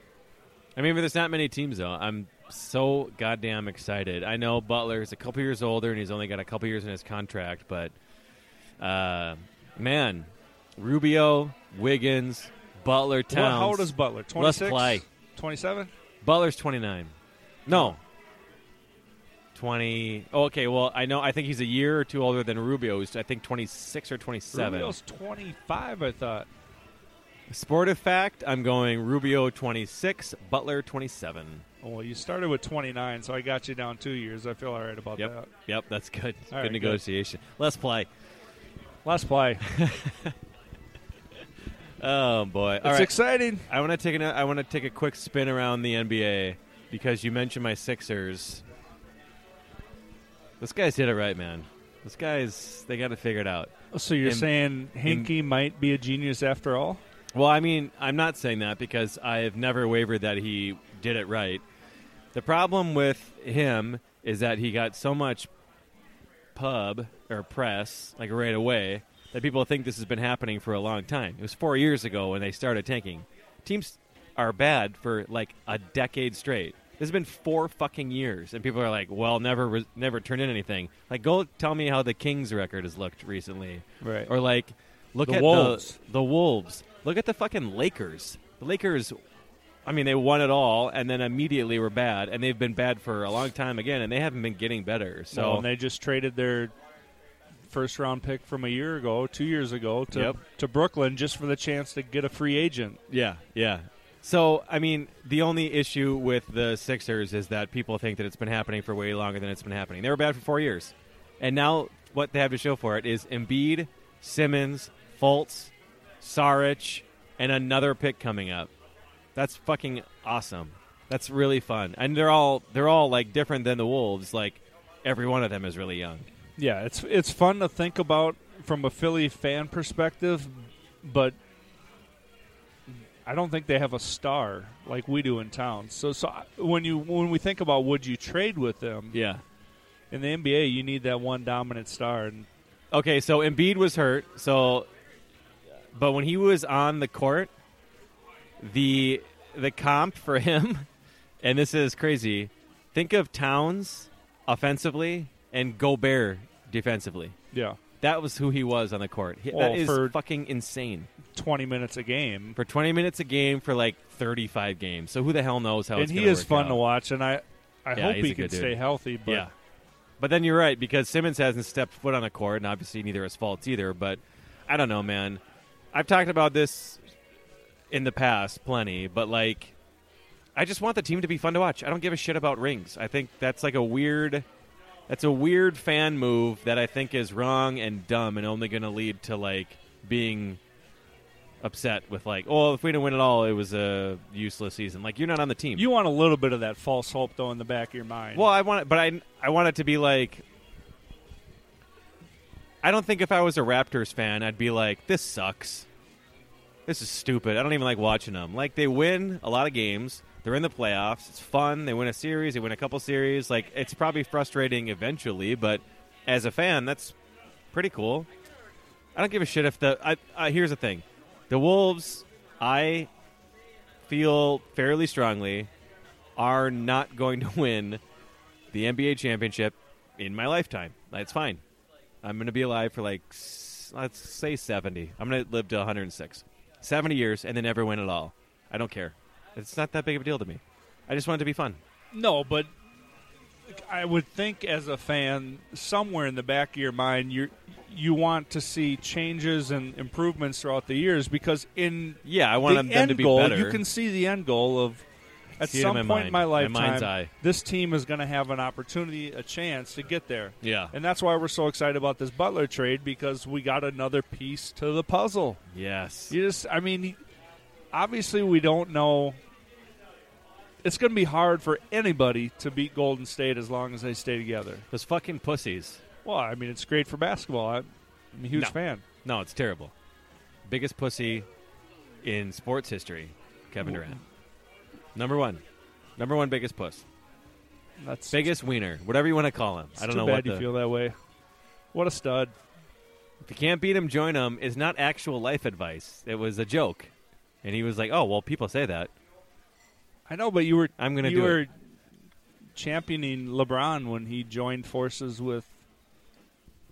I mean, but there's not many teams though. I'm so goddamn excited. I know Butler's a couple years older and he's only got a couple years in his contract, but uh, man, Rubio, Wiggins, Butler, Towns. how old is Butler? Let's 26? play. 27? Butler's 29. No. 20. Oh, okay. Well, I know. I think he's a year or two older than Rubio. Who's I think 26 or 27. Rubio's 25, I thought. Sportive fact: I'm going Rubio 26, Butler 27. Well, you started with 29, so I got you down two years. I feel all right about Yep. that. Yep. That's good. All good right, good. negotiation. Let's play. Let's play. Oh boy! All it's right. exciting. I want to take an, I want to take a quick spin around the NBA because you mentioned my Sixers. This guy's hit it right, man. This guy's they got to figure it out. Oh, so you're In- saying Hinkie might be a genius after all? Well, I mean, I'm not saying that because I have never wavered that he did it right. The problem with him is that he got so much pub or press like right away that people think this has been happening for a long time. It was four years ago when they started tanking. Teams are bad for like a decade straight. This has been four fucking years, and people are like, "Well, never, re- never turned in anything." Like, go tell me how the Kings record has looked recently, Right. Or like, look The at Wolves. the the Wolves. Look at the fucking Lakers. The Lakers. I mean, they won it all, and then immediately were bad, and they've been bad for a long time again, and they haven't been getting better. So So and they just traded their first round pick from a year ago, two years ago, to Yep. to Brooklyn just for the chance to get a free agent. Yeah, yeah. So, I mean, the only issue with the Sixers is that people think that it's been happening for way longer than it's been happening. They were bad for four years. And now what they have to show for it is Embiid, Simmons, Fultz, Saric, and another pick coming up. That's fucking awesome. That's really fun. And they're all they're all like different than the Wolves. Like every one of them is really young. Yeah, it's it's fun to think about from a Philly fan perspective, but I don't think they have a star like we do in town. So, so when you when we think about would you trade with them Yeah. in the NBA, you need that one dominant star. And Okay, so Embiid was hurt. So, but when he was on the court, the the comp for him, and this is crazy. Think of Towns offensively and Gobert defensively. yeah, That was who he was on the court. He- Well, that is for- fucking insane. twenty minutes a game, For 20 minutes a game for like 35 games. So who the hell knows how and it's he gonna is work fun out. to watch. And I I Yeah, hope he's he a can good dude. stay healthy. But yeah. But then you're right because Simmons hasn't stepped foot on the court, and obviously neither his Fultz either. But I don't know, man. I've talked about this in the past plenty, but like, I just want the team to be fun to watch. I don't give a shit about rings. I think that's like a weird, that's a weird fan move that I think is wrong and dumb, and only going to lead to like being upset with like, oh, if we didn't win it all, it was a useless season. Like you're not on the team. you want a little bit of that false hope though in the back of your mind. Well, I want it, but I I want it to be like. I don't think if I was a Raptors fan, I'd be like, "This sucks. This is stupid. I don't even like watching them." Like they win a lot of games. They're in the playoffs. It's fun. They win a series. They win a couple series. Like it's probably frustrating eventually, but as a fan, that's pretty cool. I don't give a shit if the. I, I, here's the thing, the Wolves. I feel fairly strongly are not going to win the NBA championship in my lifetime. That's fine. I'm going to be alive for like, let's say 70. I'm going to live to 106. 70 years and then never win it all. I don't care. It's not that big of a deal to me. I just want it to be fun. No, but I would think as a fan, somewhere in the back of your mind, you you want to see changes and improvements throughout the years because in Yeah, I want the them end to be goal, better. you can see the end goal of at See it in some point in mind, my my lifetime, eye. this team is going to have an opportunity, a chance to get there. Yeah. And that's why we're so excited about this Butler trade because we got another piece to the puzzle. Yes. You just, I mean, obviously we don't know. It's going to be hard for anybody to beat Golden State as long as they stay together. Those fucking pussies. Well, I mean, it's great for basketball. I'm a huge No. fan. No, it's terrible. Biggest pussy in sports history, Kevin Durant. Number one. Number one biggest puss. That's Biggest wiener. Whatever you want to call him. I don't too know bad what you the, feel that way. What a stud! If you can't beat him, join him is not actual life advice. It was a joke. And he was like, "Oh, well, people say that." I know, but you were I'm gonna you do were it. championing LeBron when he joined forces with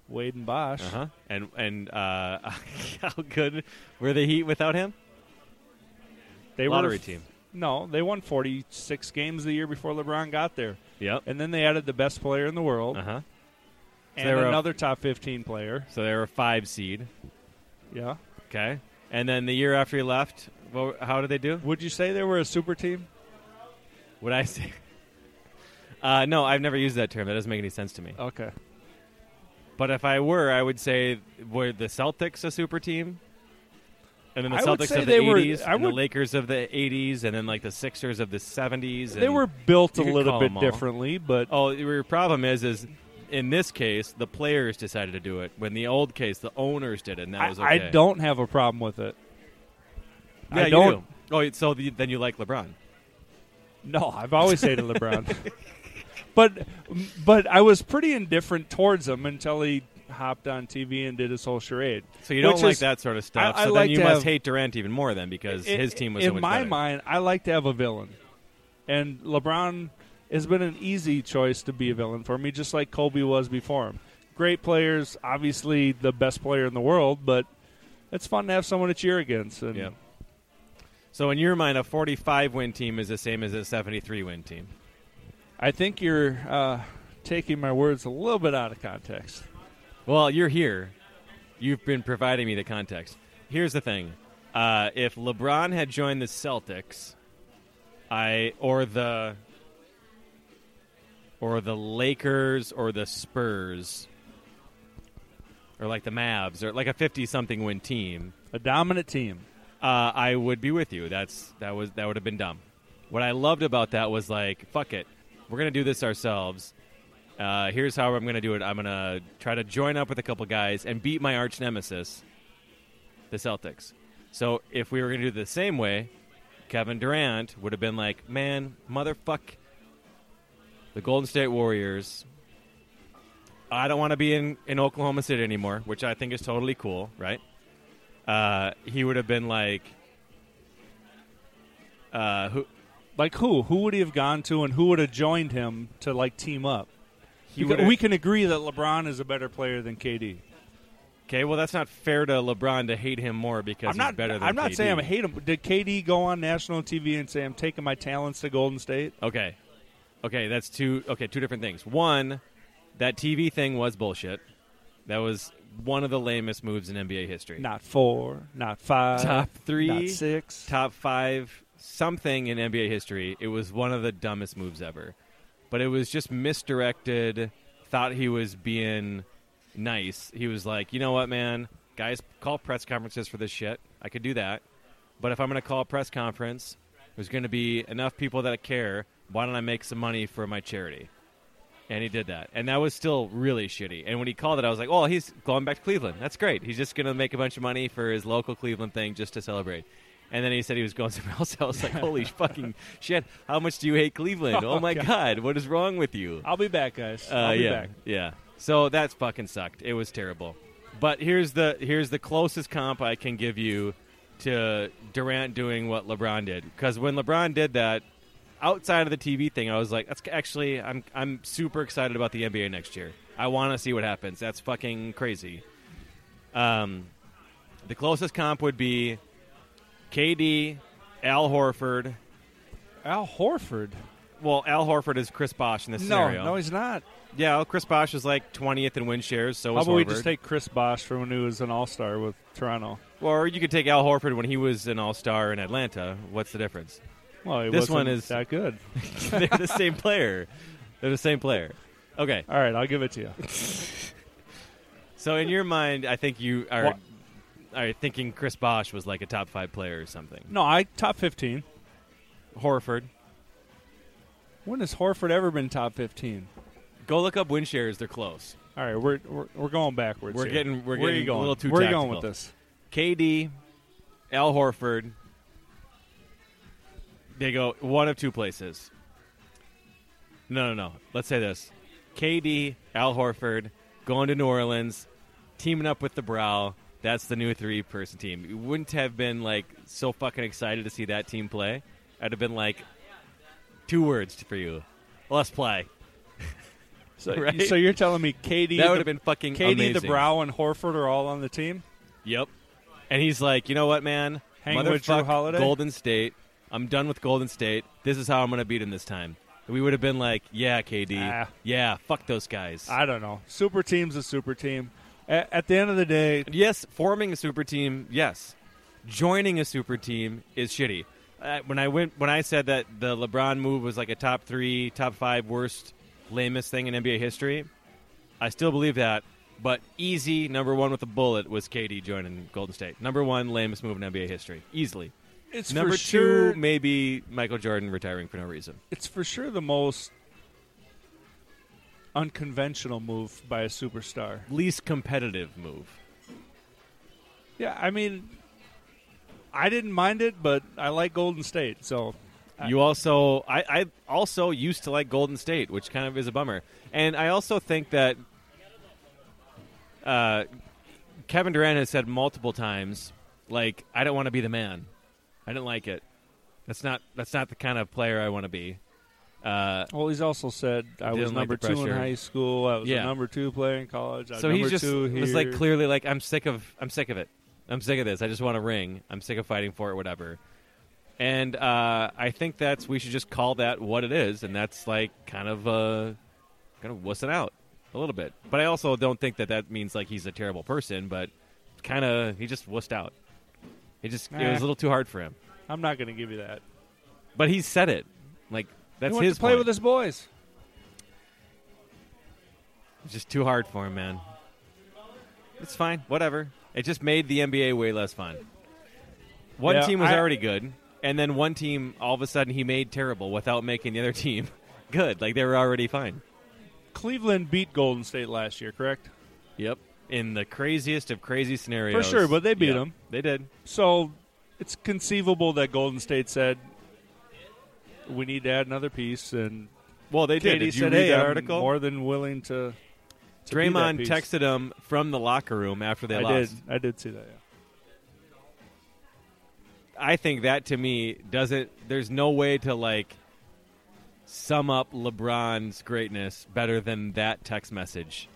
Wade and Bosh. Uh-huh. And and uh how good were the Heat without him? They Lottery were team. No, they won 46 games the year before LeBron got there, Yep. and then they added the best player in the world Uh-huh. and they were a- another top 15 player. So they were a 5 seed. Yeah. Okay. And then the year after he left, well, how did they do? Would you say they were a super team? Would I say? Uh, no, I've never used that term. That doesn't make any sense to me. Okay. But if I were, I would say were the Celtics a super team? And then the I would Celtics say of the they were- 80s, I and would- the Lakers of the 80s, and then like the Sixers of the 70s. They and- were built a you could little call bit them all. differently, but Oh, your problem is, is in this case, the players decided to do it. When the old case, the owners did it, and that I, was I don't have a problem with it. Yeah, I you don't. do. Oh, so the, then you like LeBron? No, I've always hated LeBron. But but I was pretty indifferent towards him until he hopped on TV and did his whole charade. So you don't Which like is- that sort of stuff. I- I so like then you must have- hate Durant even more then because In- his team was in so my better. mind. I like to have a villain, and LeBron has been an easy choice to be a villain for me, just like Kobe was before him. Great players, obviously the best player in the world, but it's fun to have someone to cheer against. And Yeah. So in your mind, a 45 win team is the same as a 73 win team. I think you're uh, taking my words a little bit out of context. Well, you're here. You've been providing me the context. Here's the thing: uh, if LeBron had joined the Celtics, I or the or the Lakers or the Spurs or like the Mavs or like a 50 something win team, A dominant team. uh, I would be with you. That's that was that would have been dumb. What I loved about that was like, fuck it, we're gonna do this ourselves. Uh, here's how I'm gonna do it. I'm gonna try to join up with a couple guys and beat my arch nemesis, the Celtics. So if we were gonna do it the same way, Kevin Durant would have been like, man, motherfuck, the Golden State Warriors. I don't want to be in, in Oklahoma City anymore, which I think is totally cool, right? uh, he would have been like, uh, who? Like who? Who would he have gone to, and who would have joined him to like team up? Because we can agree that LeBron is a better player than KD. Okay, well, that's not fair to LeBron to hate him more because I'm not. he's better than I'm not KD. saying I hate him. Did KD go on national TV and say I'm taking my talents to Golden State? Okay, okay, that's two. Okay, two different things. One, that TV thing was bullshit. That was one of the lamest moves in NBA history. Not four, not five, Top three, not six. top five, something in NBA history. It was one of the dumbest moves ever. But it was just misdirected. Thought he was being nice. He was like, you know what, man? Guys, call press conferences for this shit. I could do that. But if I'm going to call a press conference, there's going to be enough people that care. Why don't I make some money for my charity? And he did that. And that was still really shitty. And when he called it, I was like, oh, he's going back to Cleveland. That's great. He's just going to make a bunch of money for his local Cleveland thing just to celebrate. And then he said he was going somewhere else. I was like, holy fucking shit. How much do you hate Cleveland? Oh, my God. God. What is wrong with you? I'll be back, guys. Uh, I'll be yeah, back. yeah. So that's fucking sucked. It was terrible. But here's the here's the closest comp I can give you to Durant doing what LeBron did. Because when LeBron did that, outside of the TV thing, I was like, that's actually I'm I'm super excited about the NBA next year. I want to see what happens. That's fucking crazy. Um, the closest comp would be KD, Al Horford, Al Horford. Well, Al Horford is Chris Bosh in this No, scenario. no, he's not. yeah, well, Chris Bosh is like 20th in win shares. So How about we just take Chris Bosh from when he was an All Star with Toronto? or you could take Al Horford when he was an All Star in Atlanta. What's the difference? Well, This one is- that good. They're the same player. They're the same player. Okay, All right, I'll give it to you. so in your mind, I think you are, What? are thinking Chris Bosh was like a top five player or something. No, I top fifteen. Horford. When has Horford ever been top fifteen? Go look up win shares. They're close. All right, we're we're, we're going backwards. We're here. getting- we're Where are getting you going? a little too Where are you going with this? KD, Al Horford. They go one of two places. No, no, no. Let's say this: KD, Al Horford, going to New Orleans, teaming up with the Brow. That's the new three-person team. You wouldn't have been like so fucking excited to see that team play. I'd have been like, two words for you: let's play. So, Right? so you're telling me KD, That would have been fucking KD, the. Brow, and Horford are all on the team? Yep. And he's like, you know what, man? Hang with Jrue Motherfuck Holiday? Golden State. I'm done with Golden State. This is how I'm going to beat him this time. We would have been like, yeah, KD. Ah. Yeah, fuck those guys. I don't know. Super team's a super team. At, at the end of the day, yes, forming a super team, yes. Joining a super team is shitty. Uh, when I went, when I said that the LeBron move was like a top three, top five worst, lamest thing in NBA history, I still believe that. But easy number one with a bullet was KD joining Golden State. Number one lamest move in NBA history, easily. It's Number for two, sure. maybe Michael Jordan retiring for no reason. It's for sure the most unconventional move by a superstar. Least competitive move. Yeah, I mean, I didn't mind it, but I like Golden State, so I- You also, I, I also used to like Golden State, which kind of is a bummer. And I also think that uh, Kevin Durant has said multiple times, like, I don't want to be the man. I didn't like it. That's not that's not the kind of player I want to be. Uh, Well, he's also said I was Didn't like number two in high school. I was Yeah. a number two player in college. I so number he's just two here. was like clearly like I'm sick of I'm sick of it. I'm sick of this. I just want a ring. I'm sick of fighting for it, whatever. And uh, I think that's we should just call that what it is, and that's like kind of uh, kind of wussing out a little bit. But I also don't think that that means like he's a terrible person, but kind of he just wussed out. He just it Nah. was a little too hard for him. I'm not going to give you that. But he said it like that's he went his to play point. with his boys. It's just too hard for him, man. It's fine, whatever. It just made the NBA way less fun. One Yeah, team was I- already good, and then one team all of a sudden he made terrible without making the other team good. Like they were already fine. Cleveland beat Golden State last year, correct? Yep. In the craziest of crazy scenarios. For sure, but they beat Yep, them. They did. So it's conceivable that Golden State said we need to add another piece, and Well, they did. KD Did you said, read "Hey, that article? more than willing to." to Draymond piece." texted him from the locker room after they I lost. did. I did see that. Yeah. I think that to me doesn't. There's no way to like sum up LeBron's greatness better than that text message.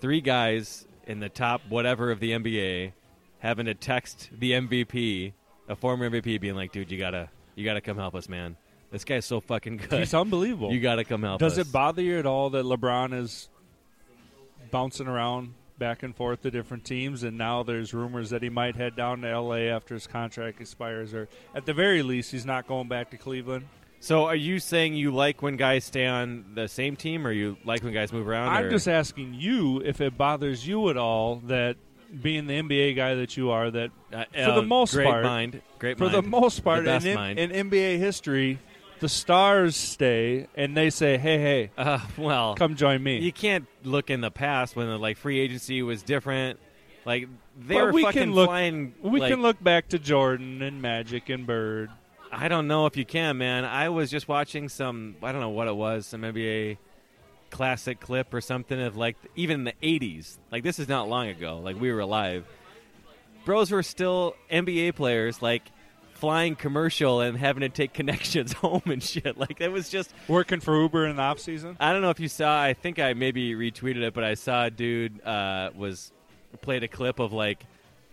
Three guys in the top whatever of the NBA having to text the MVP, a former MVP, being like, "Dude, you gotta, you gotta come help us, man. This guy's so fucking good. He's unbelievable. You gotta come help us. Does us." it bother you at all that LeBron is bouncing around back and forth to different teams, and now there's rumors that he might head down to L.A. after his contract expires, or at the very least, he's not going back to Cleveland? So, are you saying you like when guys stay on the same team, or you like when guys move around? I'm or- just asking you if it bothers you at all that being the NBA guy that you are, that Uh, for the uh, most great part, mind, great for mind. the most part, the in, mind. in NBA history, the stars stay and they say, "Hey, hey, Uh, well, come join me." You can't look in the past when the like free agency was different. Like they But were we fucking can look- flying. we like- can look back to Jordan and Magic and Bird. I don't know if you can, man. I was just watching some. I don't know what it was. Some NBA classic clip or something of like even in the '80s. Like this is not long ago. Like we were alive. Bros were still NBA players. Like flying commercial and having to take connections home and shit. Like it was just Working for Uber in the off season. I don't know if you saw. I think I maybe retweeted it, but I saw a dude uh, was played a clip of like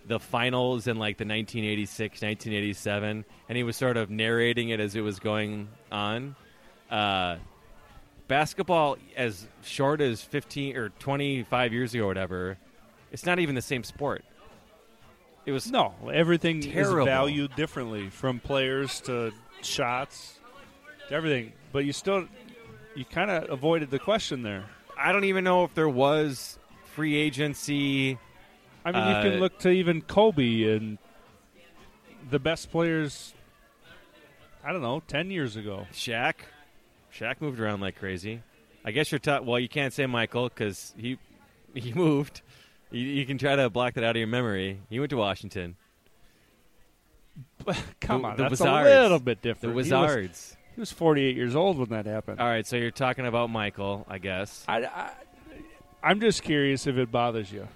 the finals in like the 1986, 1987, and he was sort of narrating it as it was going on. Uh, basketball, as short as 15 or 25 years ago, or whatever, it's not even the same sport. It was No, everything Terrible. is valued differently from players to shots to everything. But you still, you kind of avoided the question there. I don't even know if there was free agency. I mean, you Uh, can look to even Kobe and the best players. I don't know, ten years ago. Shaq, Shaq moved around like crazy. I guess you're ta- well. You can't say Michael because he he moved. You, you can try to block that out of your memory. He went to Washington. Come on, the that's Wizards. a little bit The different. He was- Wizards. He was, 48 years old when that happened. All right, so you're talking about Michael, I guess. I, I, I'm just curious if it bothers you.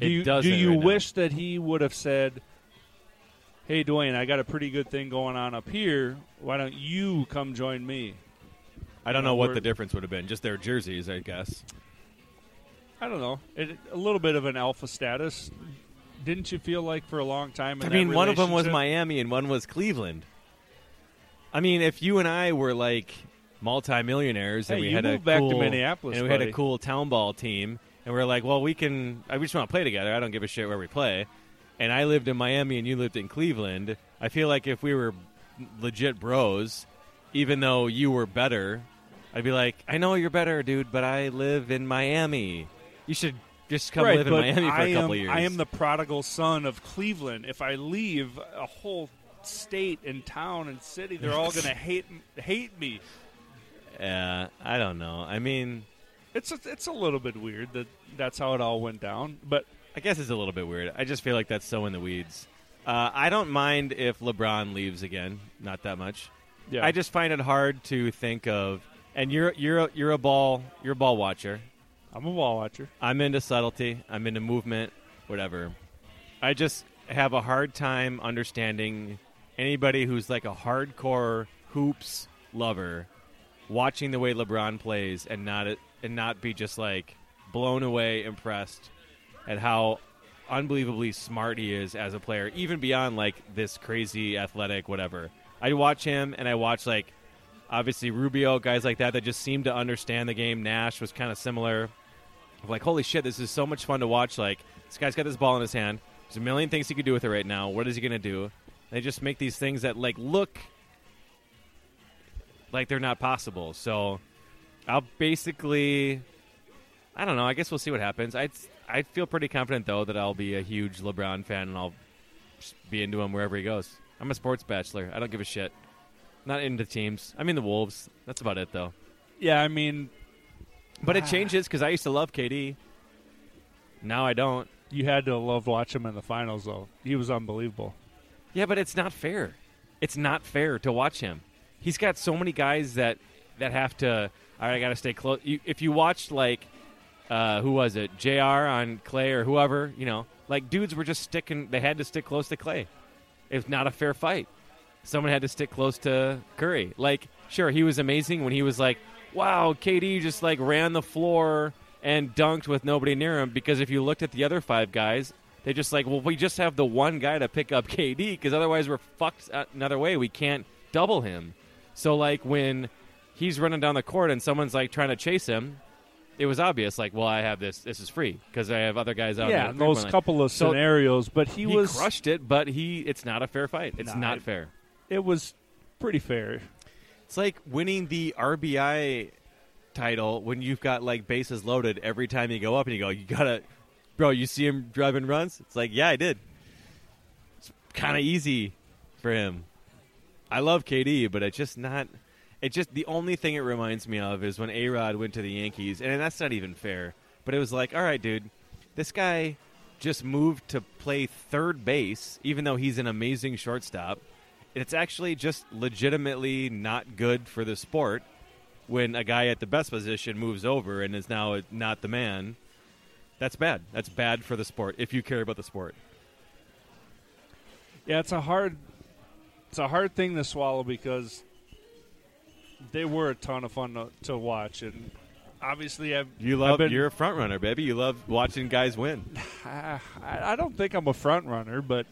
Do you, do you right now. wish that he would have said, "Hey, Dwyane, I got a pretty good thing going on up here. Why don't you come join me?" I don't No, know what the difference would have been. Just their jerseys, I guess. I don't know. It, a little bit of an alpha status. Didn't you feel like for a long time? I mean, one of them was Miami and one was Cleveland. I mean, if you and I were like multimillionaires and we had a back to Minneapolis, and we had a cool town ball team, and we are like, well, we can. I we just want to play together. I don't give a shit where we play. And I lived in Miami and you lived in Cleveland. I feel like if we were legit bros, even though you were better, I'd be like, I know you're better, dude, but I live in Miami. You should just come right, live in Miami for I a couple am, years. I am the prodigal son of Cleveland. If I leave a whole state and town and city, they're all going to hate hate me. Yeah, I don't know. I mean, It's a, it's a little bit weird that that's how it all went down. But I guess it's a little bit weird. I just feel like that's so in the weeds. Uh, I don't mind if LeBron leaves again. Not that much. yeah, I just find it hard to think of. And you're you're a, you're a ball you're a ball watcher. I'm a wall watcher. I'm into subtlety. I'm into movement. Whatever. I just have a hard time understanding anybody who's like a hardcore hoops lover watching the way LeBron plays and not and not be just like blown away, impressed at how unbelievably smart he is as a player, even beyond like this crazy athletic whatever. I watch him and I watch like obviously Rubio, guys like that that just seem to understand the game. Nash was kind of similar. Of like, holy shit, this is so much fun to watch. Like, this guy's got this ball in his hand. There's a million things he could do with it right now. What is he to do? They just make these things that like look like they're not possible. So I'll basically, I don't know. I guess we'll see what happens. I I feel pretty confident though that I'll be a huge LeBron fan and I'll be into him wherever he goes. I'm a sports bachelor. I don't give a shit. Not into teams. I mean the Wolves. That's about it though. Yeah, I mean, But it ah. changes because I used to love KD. Now I don't. you had to love watching him in the finals, though. He was unbelievable. Yeah, but it's not fair. It's not fair to watch him. He's got so many guys that that have to. All right, I got to stay close. You, if you watched like, uh, who was it, Jr. on Clay or whoever, you know, like dudes were just sticking. They had to stick close to Clay. It's not a fair fight. Someone had to stick close to Curry. Like, sure, he was amazing when he was like, "Wow, KD just like ran the floor and dunked with nobody near him." Because if you looked at the other five guys, they just like, well, we just have the one guy to pick up KD because otherwise we're fucked another way. We can't double him. So like when he's running down the court and someone's like trying to chase him, it was obvious. Like, well, I have this. This is free because I have other guys out. yeah, in the those three-point line. couple of So scenarios, but he, he, was crushed it, but he it's not a fair fight. It's Nah, not it- fair. It was pretty fair. It's like winning the RBI title when you've got like bases loaded every time you go up and you go, you gotta, bro. You see him driving runs. It's like, yeah, I did. It's kind of easy for him. I love KD, but it's just not. It just the only thing it reminds me of is when A Rod went to the Yankees, and that's not even fair. But it was like, all right, dude, this guy just moved to play third base, even though he's an amazing shortstop. It's actually just legitimately not good for the sport when a guy at the best position moves over and is now not the man. That's bad. That's bad for the sport if you care about the sport. Yeah, it's a hard, it's a hard thing to swallow because they were a ton of fun to, to watch, and obviously I've You I've love been- you're a front runner, baby. You love watching guys win. I, I don't think I'm a front runner, but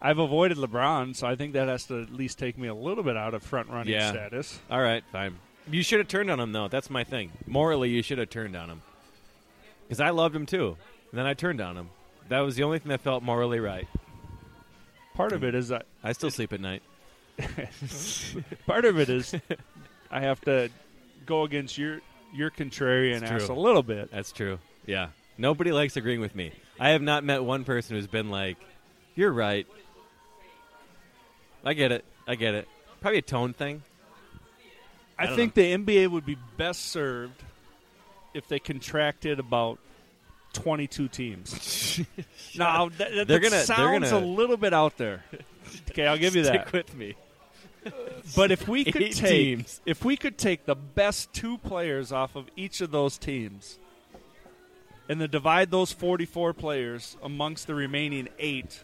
I've avoided LeBron, so I think that has to at least take me a little bit out of front running Yeah. status. All right, fine. You should have turned on him, though. That's my thing. Morally, you should have turned on him. Because I loved him, too. And then I turned on him. That was the only thing that felt morally right. Part of it is that I still sleep at night. part of it is I have to go against your your contrarian ass a little bit. That's true. Yeah. Nobody likes agreeing with me. I have not met one person who's been like, you're right. I get it. I get it. Probably a tone thing. I I, think the NBA would be best served if they contracted about 22 teams. now, that, that, They're that gonna- they're sounds gonna- a little bit out there. Okay, I'll give you that. Stick with me. But if we could Eight take teams. if we could take the best two players off of each of those teams and then divide those 44 players amongst the remaining 8,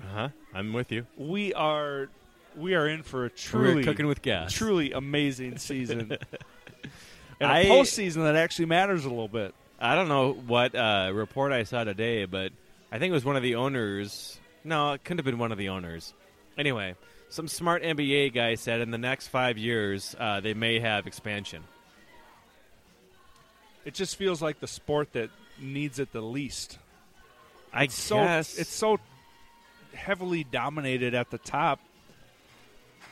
Uh huh. I'm with you. we are we are in for a truly We're cooking with gas. truly amazing season. and I- a postseason that actually matters a little bit. I don't know what uh, report I saw today, but I think it was one of the owners. No, it couldn't have been one of the owners. Anyway, some smart NBA guy said in the next five years uh, they may have expansion. It just feels like the sport that needs it the least. I It's so guess it's so heavily dominated at the top.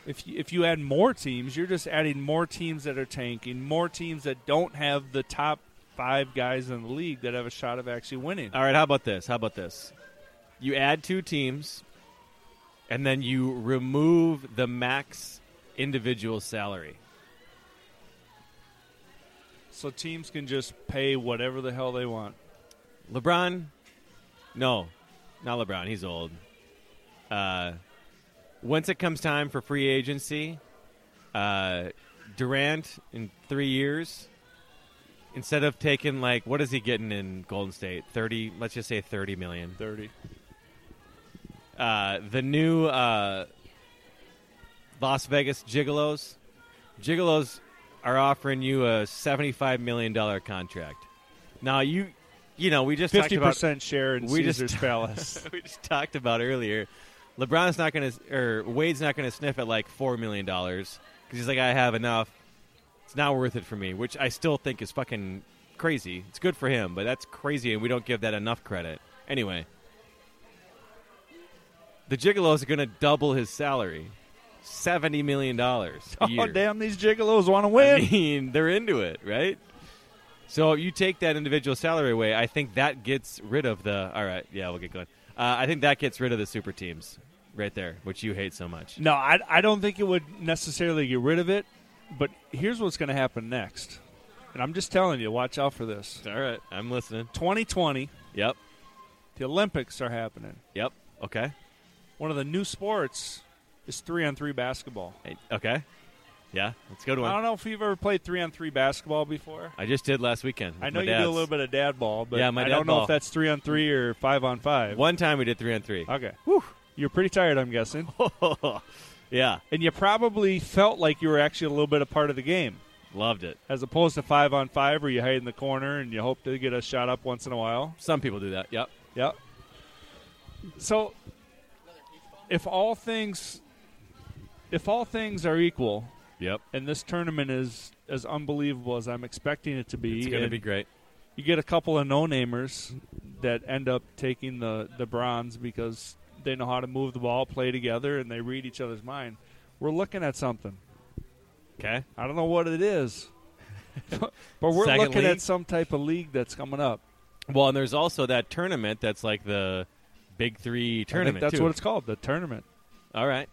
If you, if you add more teams, you're just adding more teams that are tanking, more teams that don't have the top five guys in the league that have a shot of actually winning. All right, how about this? How about this? You add two teams, and then you remove the max individual salary. So teams can just pay whatever the hell they want. LeBron, no, not LeBron. He's old. Uh, once it comes time for free agency, uh, Durant in three years, instead of taking like what is he getting in Golden State? Thirty. Let's just say thirty million. Thirty. Uh, the new uh, Las Vegas Gigolos, Gigolos are offering you a seventy-five million dollar contract. Now you, you know, we just fifty percent share in we just- Caesar's Palace. we just talked about earlier. LeBron's not going to, or Wade's not going to sniff at like four million dollars because he's like, I have enough. It's not worth it for me, which I still think is fucking crazy. It's good for him, but that's crazy, and we don't give that enough credit. Anyway, the Gigolos are going to double his salary, seventy million dollars oh year. damn, these gigolos want to win. I mean, they're into it, right? So you take that individual salary away. I think that gets rid of the. All right, yeah, we'll get going. Uh, I think that gets rid of the super teams right there, which you hate so much. No, I, I don't think it would necessarily get rid of it. But here's what's going to happen next. And I'm just telling you, watch out for this. All right, I'm listening. 2020, Yep, the Olympics are happening. yep. Okay, One of the new sports is three on three basketball. Hey, okay. Yeah, that's a good one. I don't know if you've ever played three on three basketball before. I just did last weekend. I know you do a little bit of dad ball, but Yeah, my I don't know if that's three on three or five on five. One time we did three on three. Okay. You're pretty tired, I'm guessing. yeah, and you probably felt like you were actually a little bit a part of the game, loved it. as opposed to five on five where you hide in the corner and you hope to get a shot up once in a while. Some people do that. Yep. Yep. So, if all things, if all things are equal, Yep. and this tournament is as unbelievable as I'm expecting it to be, It's going to be great. you get a couple of no-namers that end up taking the the bronze because they know how to move the ball, play together, and they read each other's mind. We're looking at something. Okay. I don't know what it is, but we're Second looking league? at some type of league that's coming up. Well, and there's also that tournament that's like the Big Three tournament. that's too. what it's called, the tournament. All right.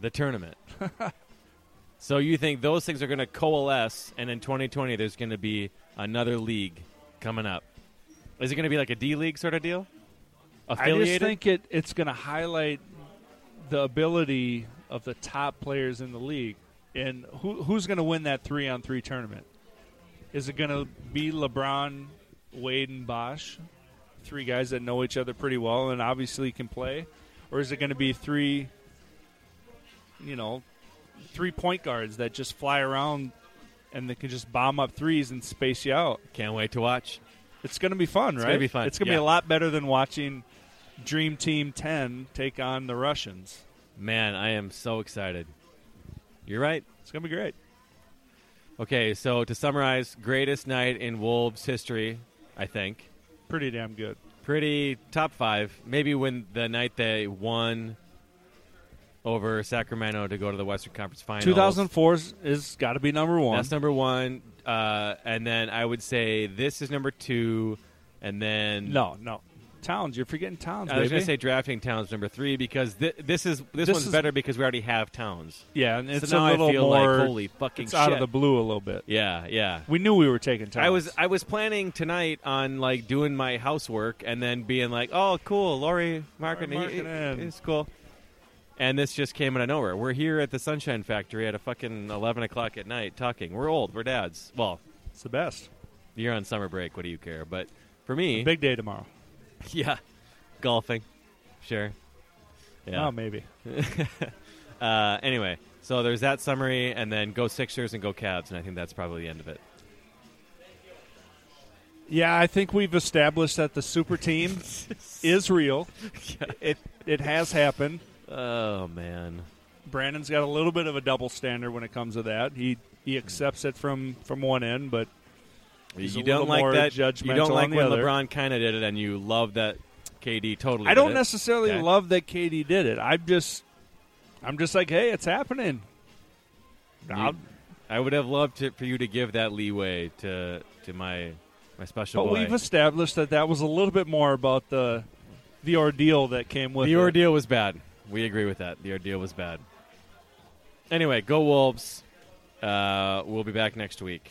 The tournament. so you think those things are going to coalesce, and in 2020 there's going to be another league coming up? Is it going to be like a D League sort of deal? I just think it, it's going to highlight the ability of the top players in the league. And who, who's going to win that three on three tournament? Is it going to be LeBron, Wade, and Bosh? Three guys that know each other pretty well and obviously can play? Or is it going to be three, you know, three point guards that just fly around and they can just bomb up threes and space you out? Can't wait to watch. It's going to be fun, right? It's gonna be fun, It's going to yeah. be a lot better than watching Dream Team 10 take on the Russians. Man, I am so excited. You're right. It's going to be great. Okay, so to summarize, greatest night in Wolves history, I think. Pretty damn good. Pretty top five. Maybe when the night they won over Sacramento to go to the Western Conference Finals. 2004 is, is got to be number one. That's number one. Uh, and then I would say this is number two. And then no, no. Towns, you're forgetting Towns, I was going to say drafting Towns number three because thi- this is this, This one's is- better because we already have Towns. yeah, and So it's now a little I feel more. like holy fucking it's out of the blue a little bit. Yeah, yeah. We knew we were taking Towns. I was I was planning tonight on like doing my housework and then being like, oh, cool, Lauri Markin, Lauri Markkanen. it's cool. And this just came out of nowhere. We're here at the Sunshine Factory at a fucking eleven o'clock at night talking. We're old. We're dads. Well, It's the best. you're on summer break. What do you care? But for me, Big day tomorrow. yeah, golfing, sure. Yeah. Oh, maybe. uh, anyway, so there's that summary, and then go Sixers and go Cavs, and I think that's probably the end of it. Yeah, I think we've established that the super team is real. It it has happened. Oh man. Brandon's got a little bit of a double standard when it comes to that. He he accepts it from from one end, but He's you don't like that. You don't like when other. LeBron kind of did it, and you love that KD totally. I don't necessarily Okay. love that KD did it. I'm just I'm just like, hey, it's happening. You- I would have loved to, for you to give that leeway to to my my special but boy. we've established that that was a little bit more about the the ordeal that came with the it. ordeal was bad. We agree with that. The ordeal was bad. Anyway, go Wolves. Uh, we'll be back next week.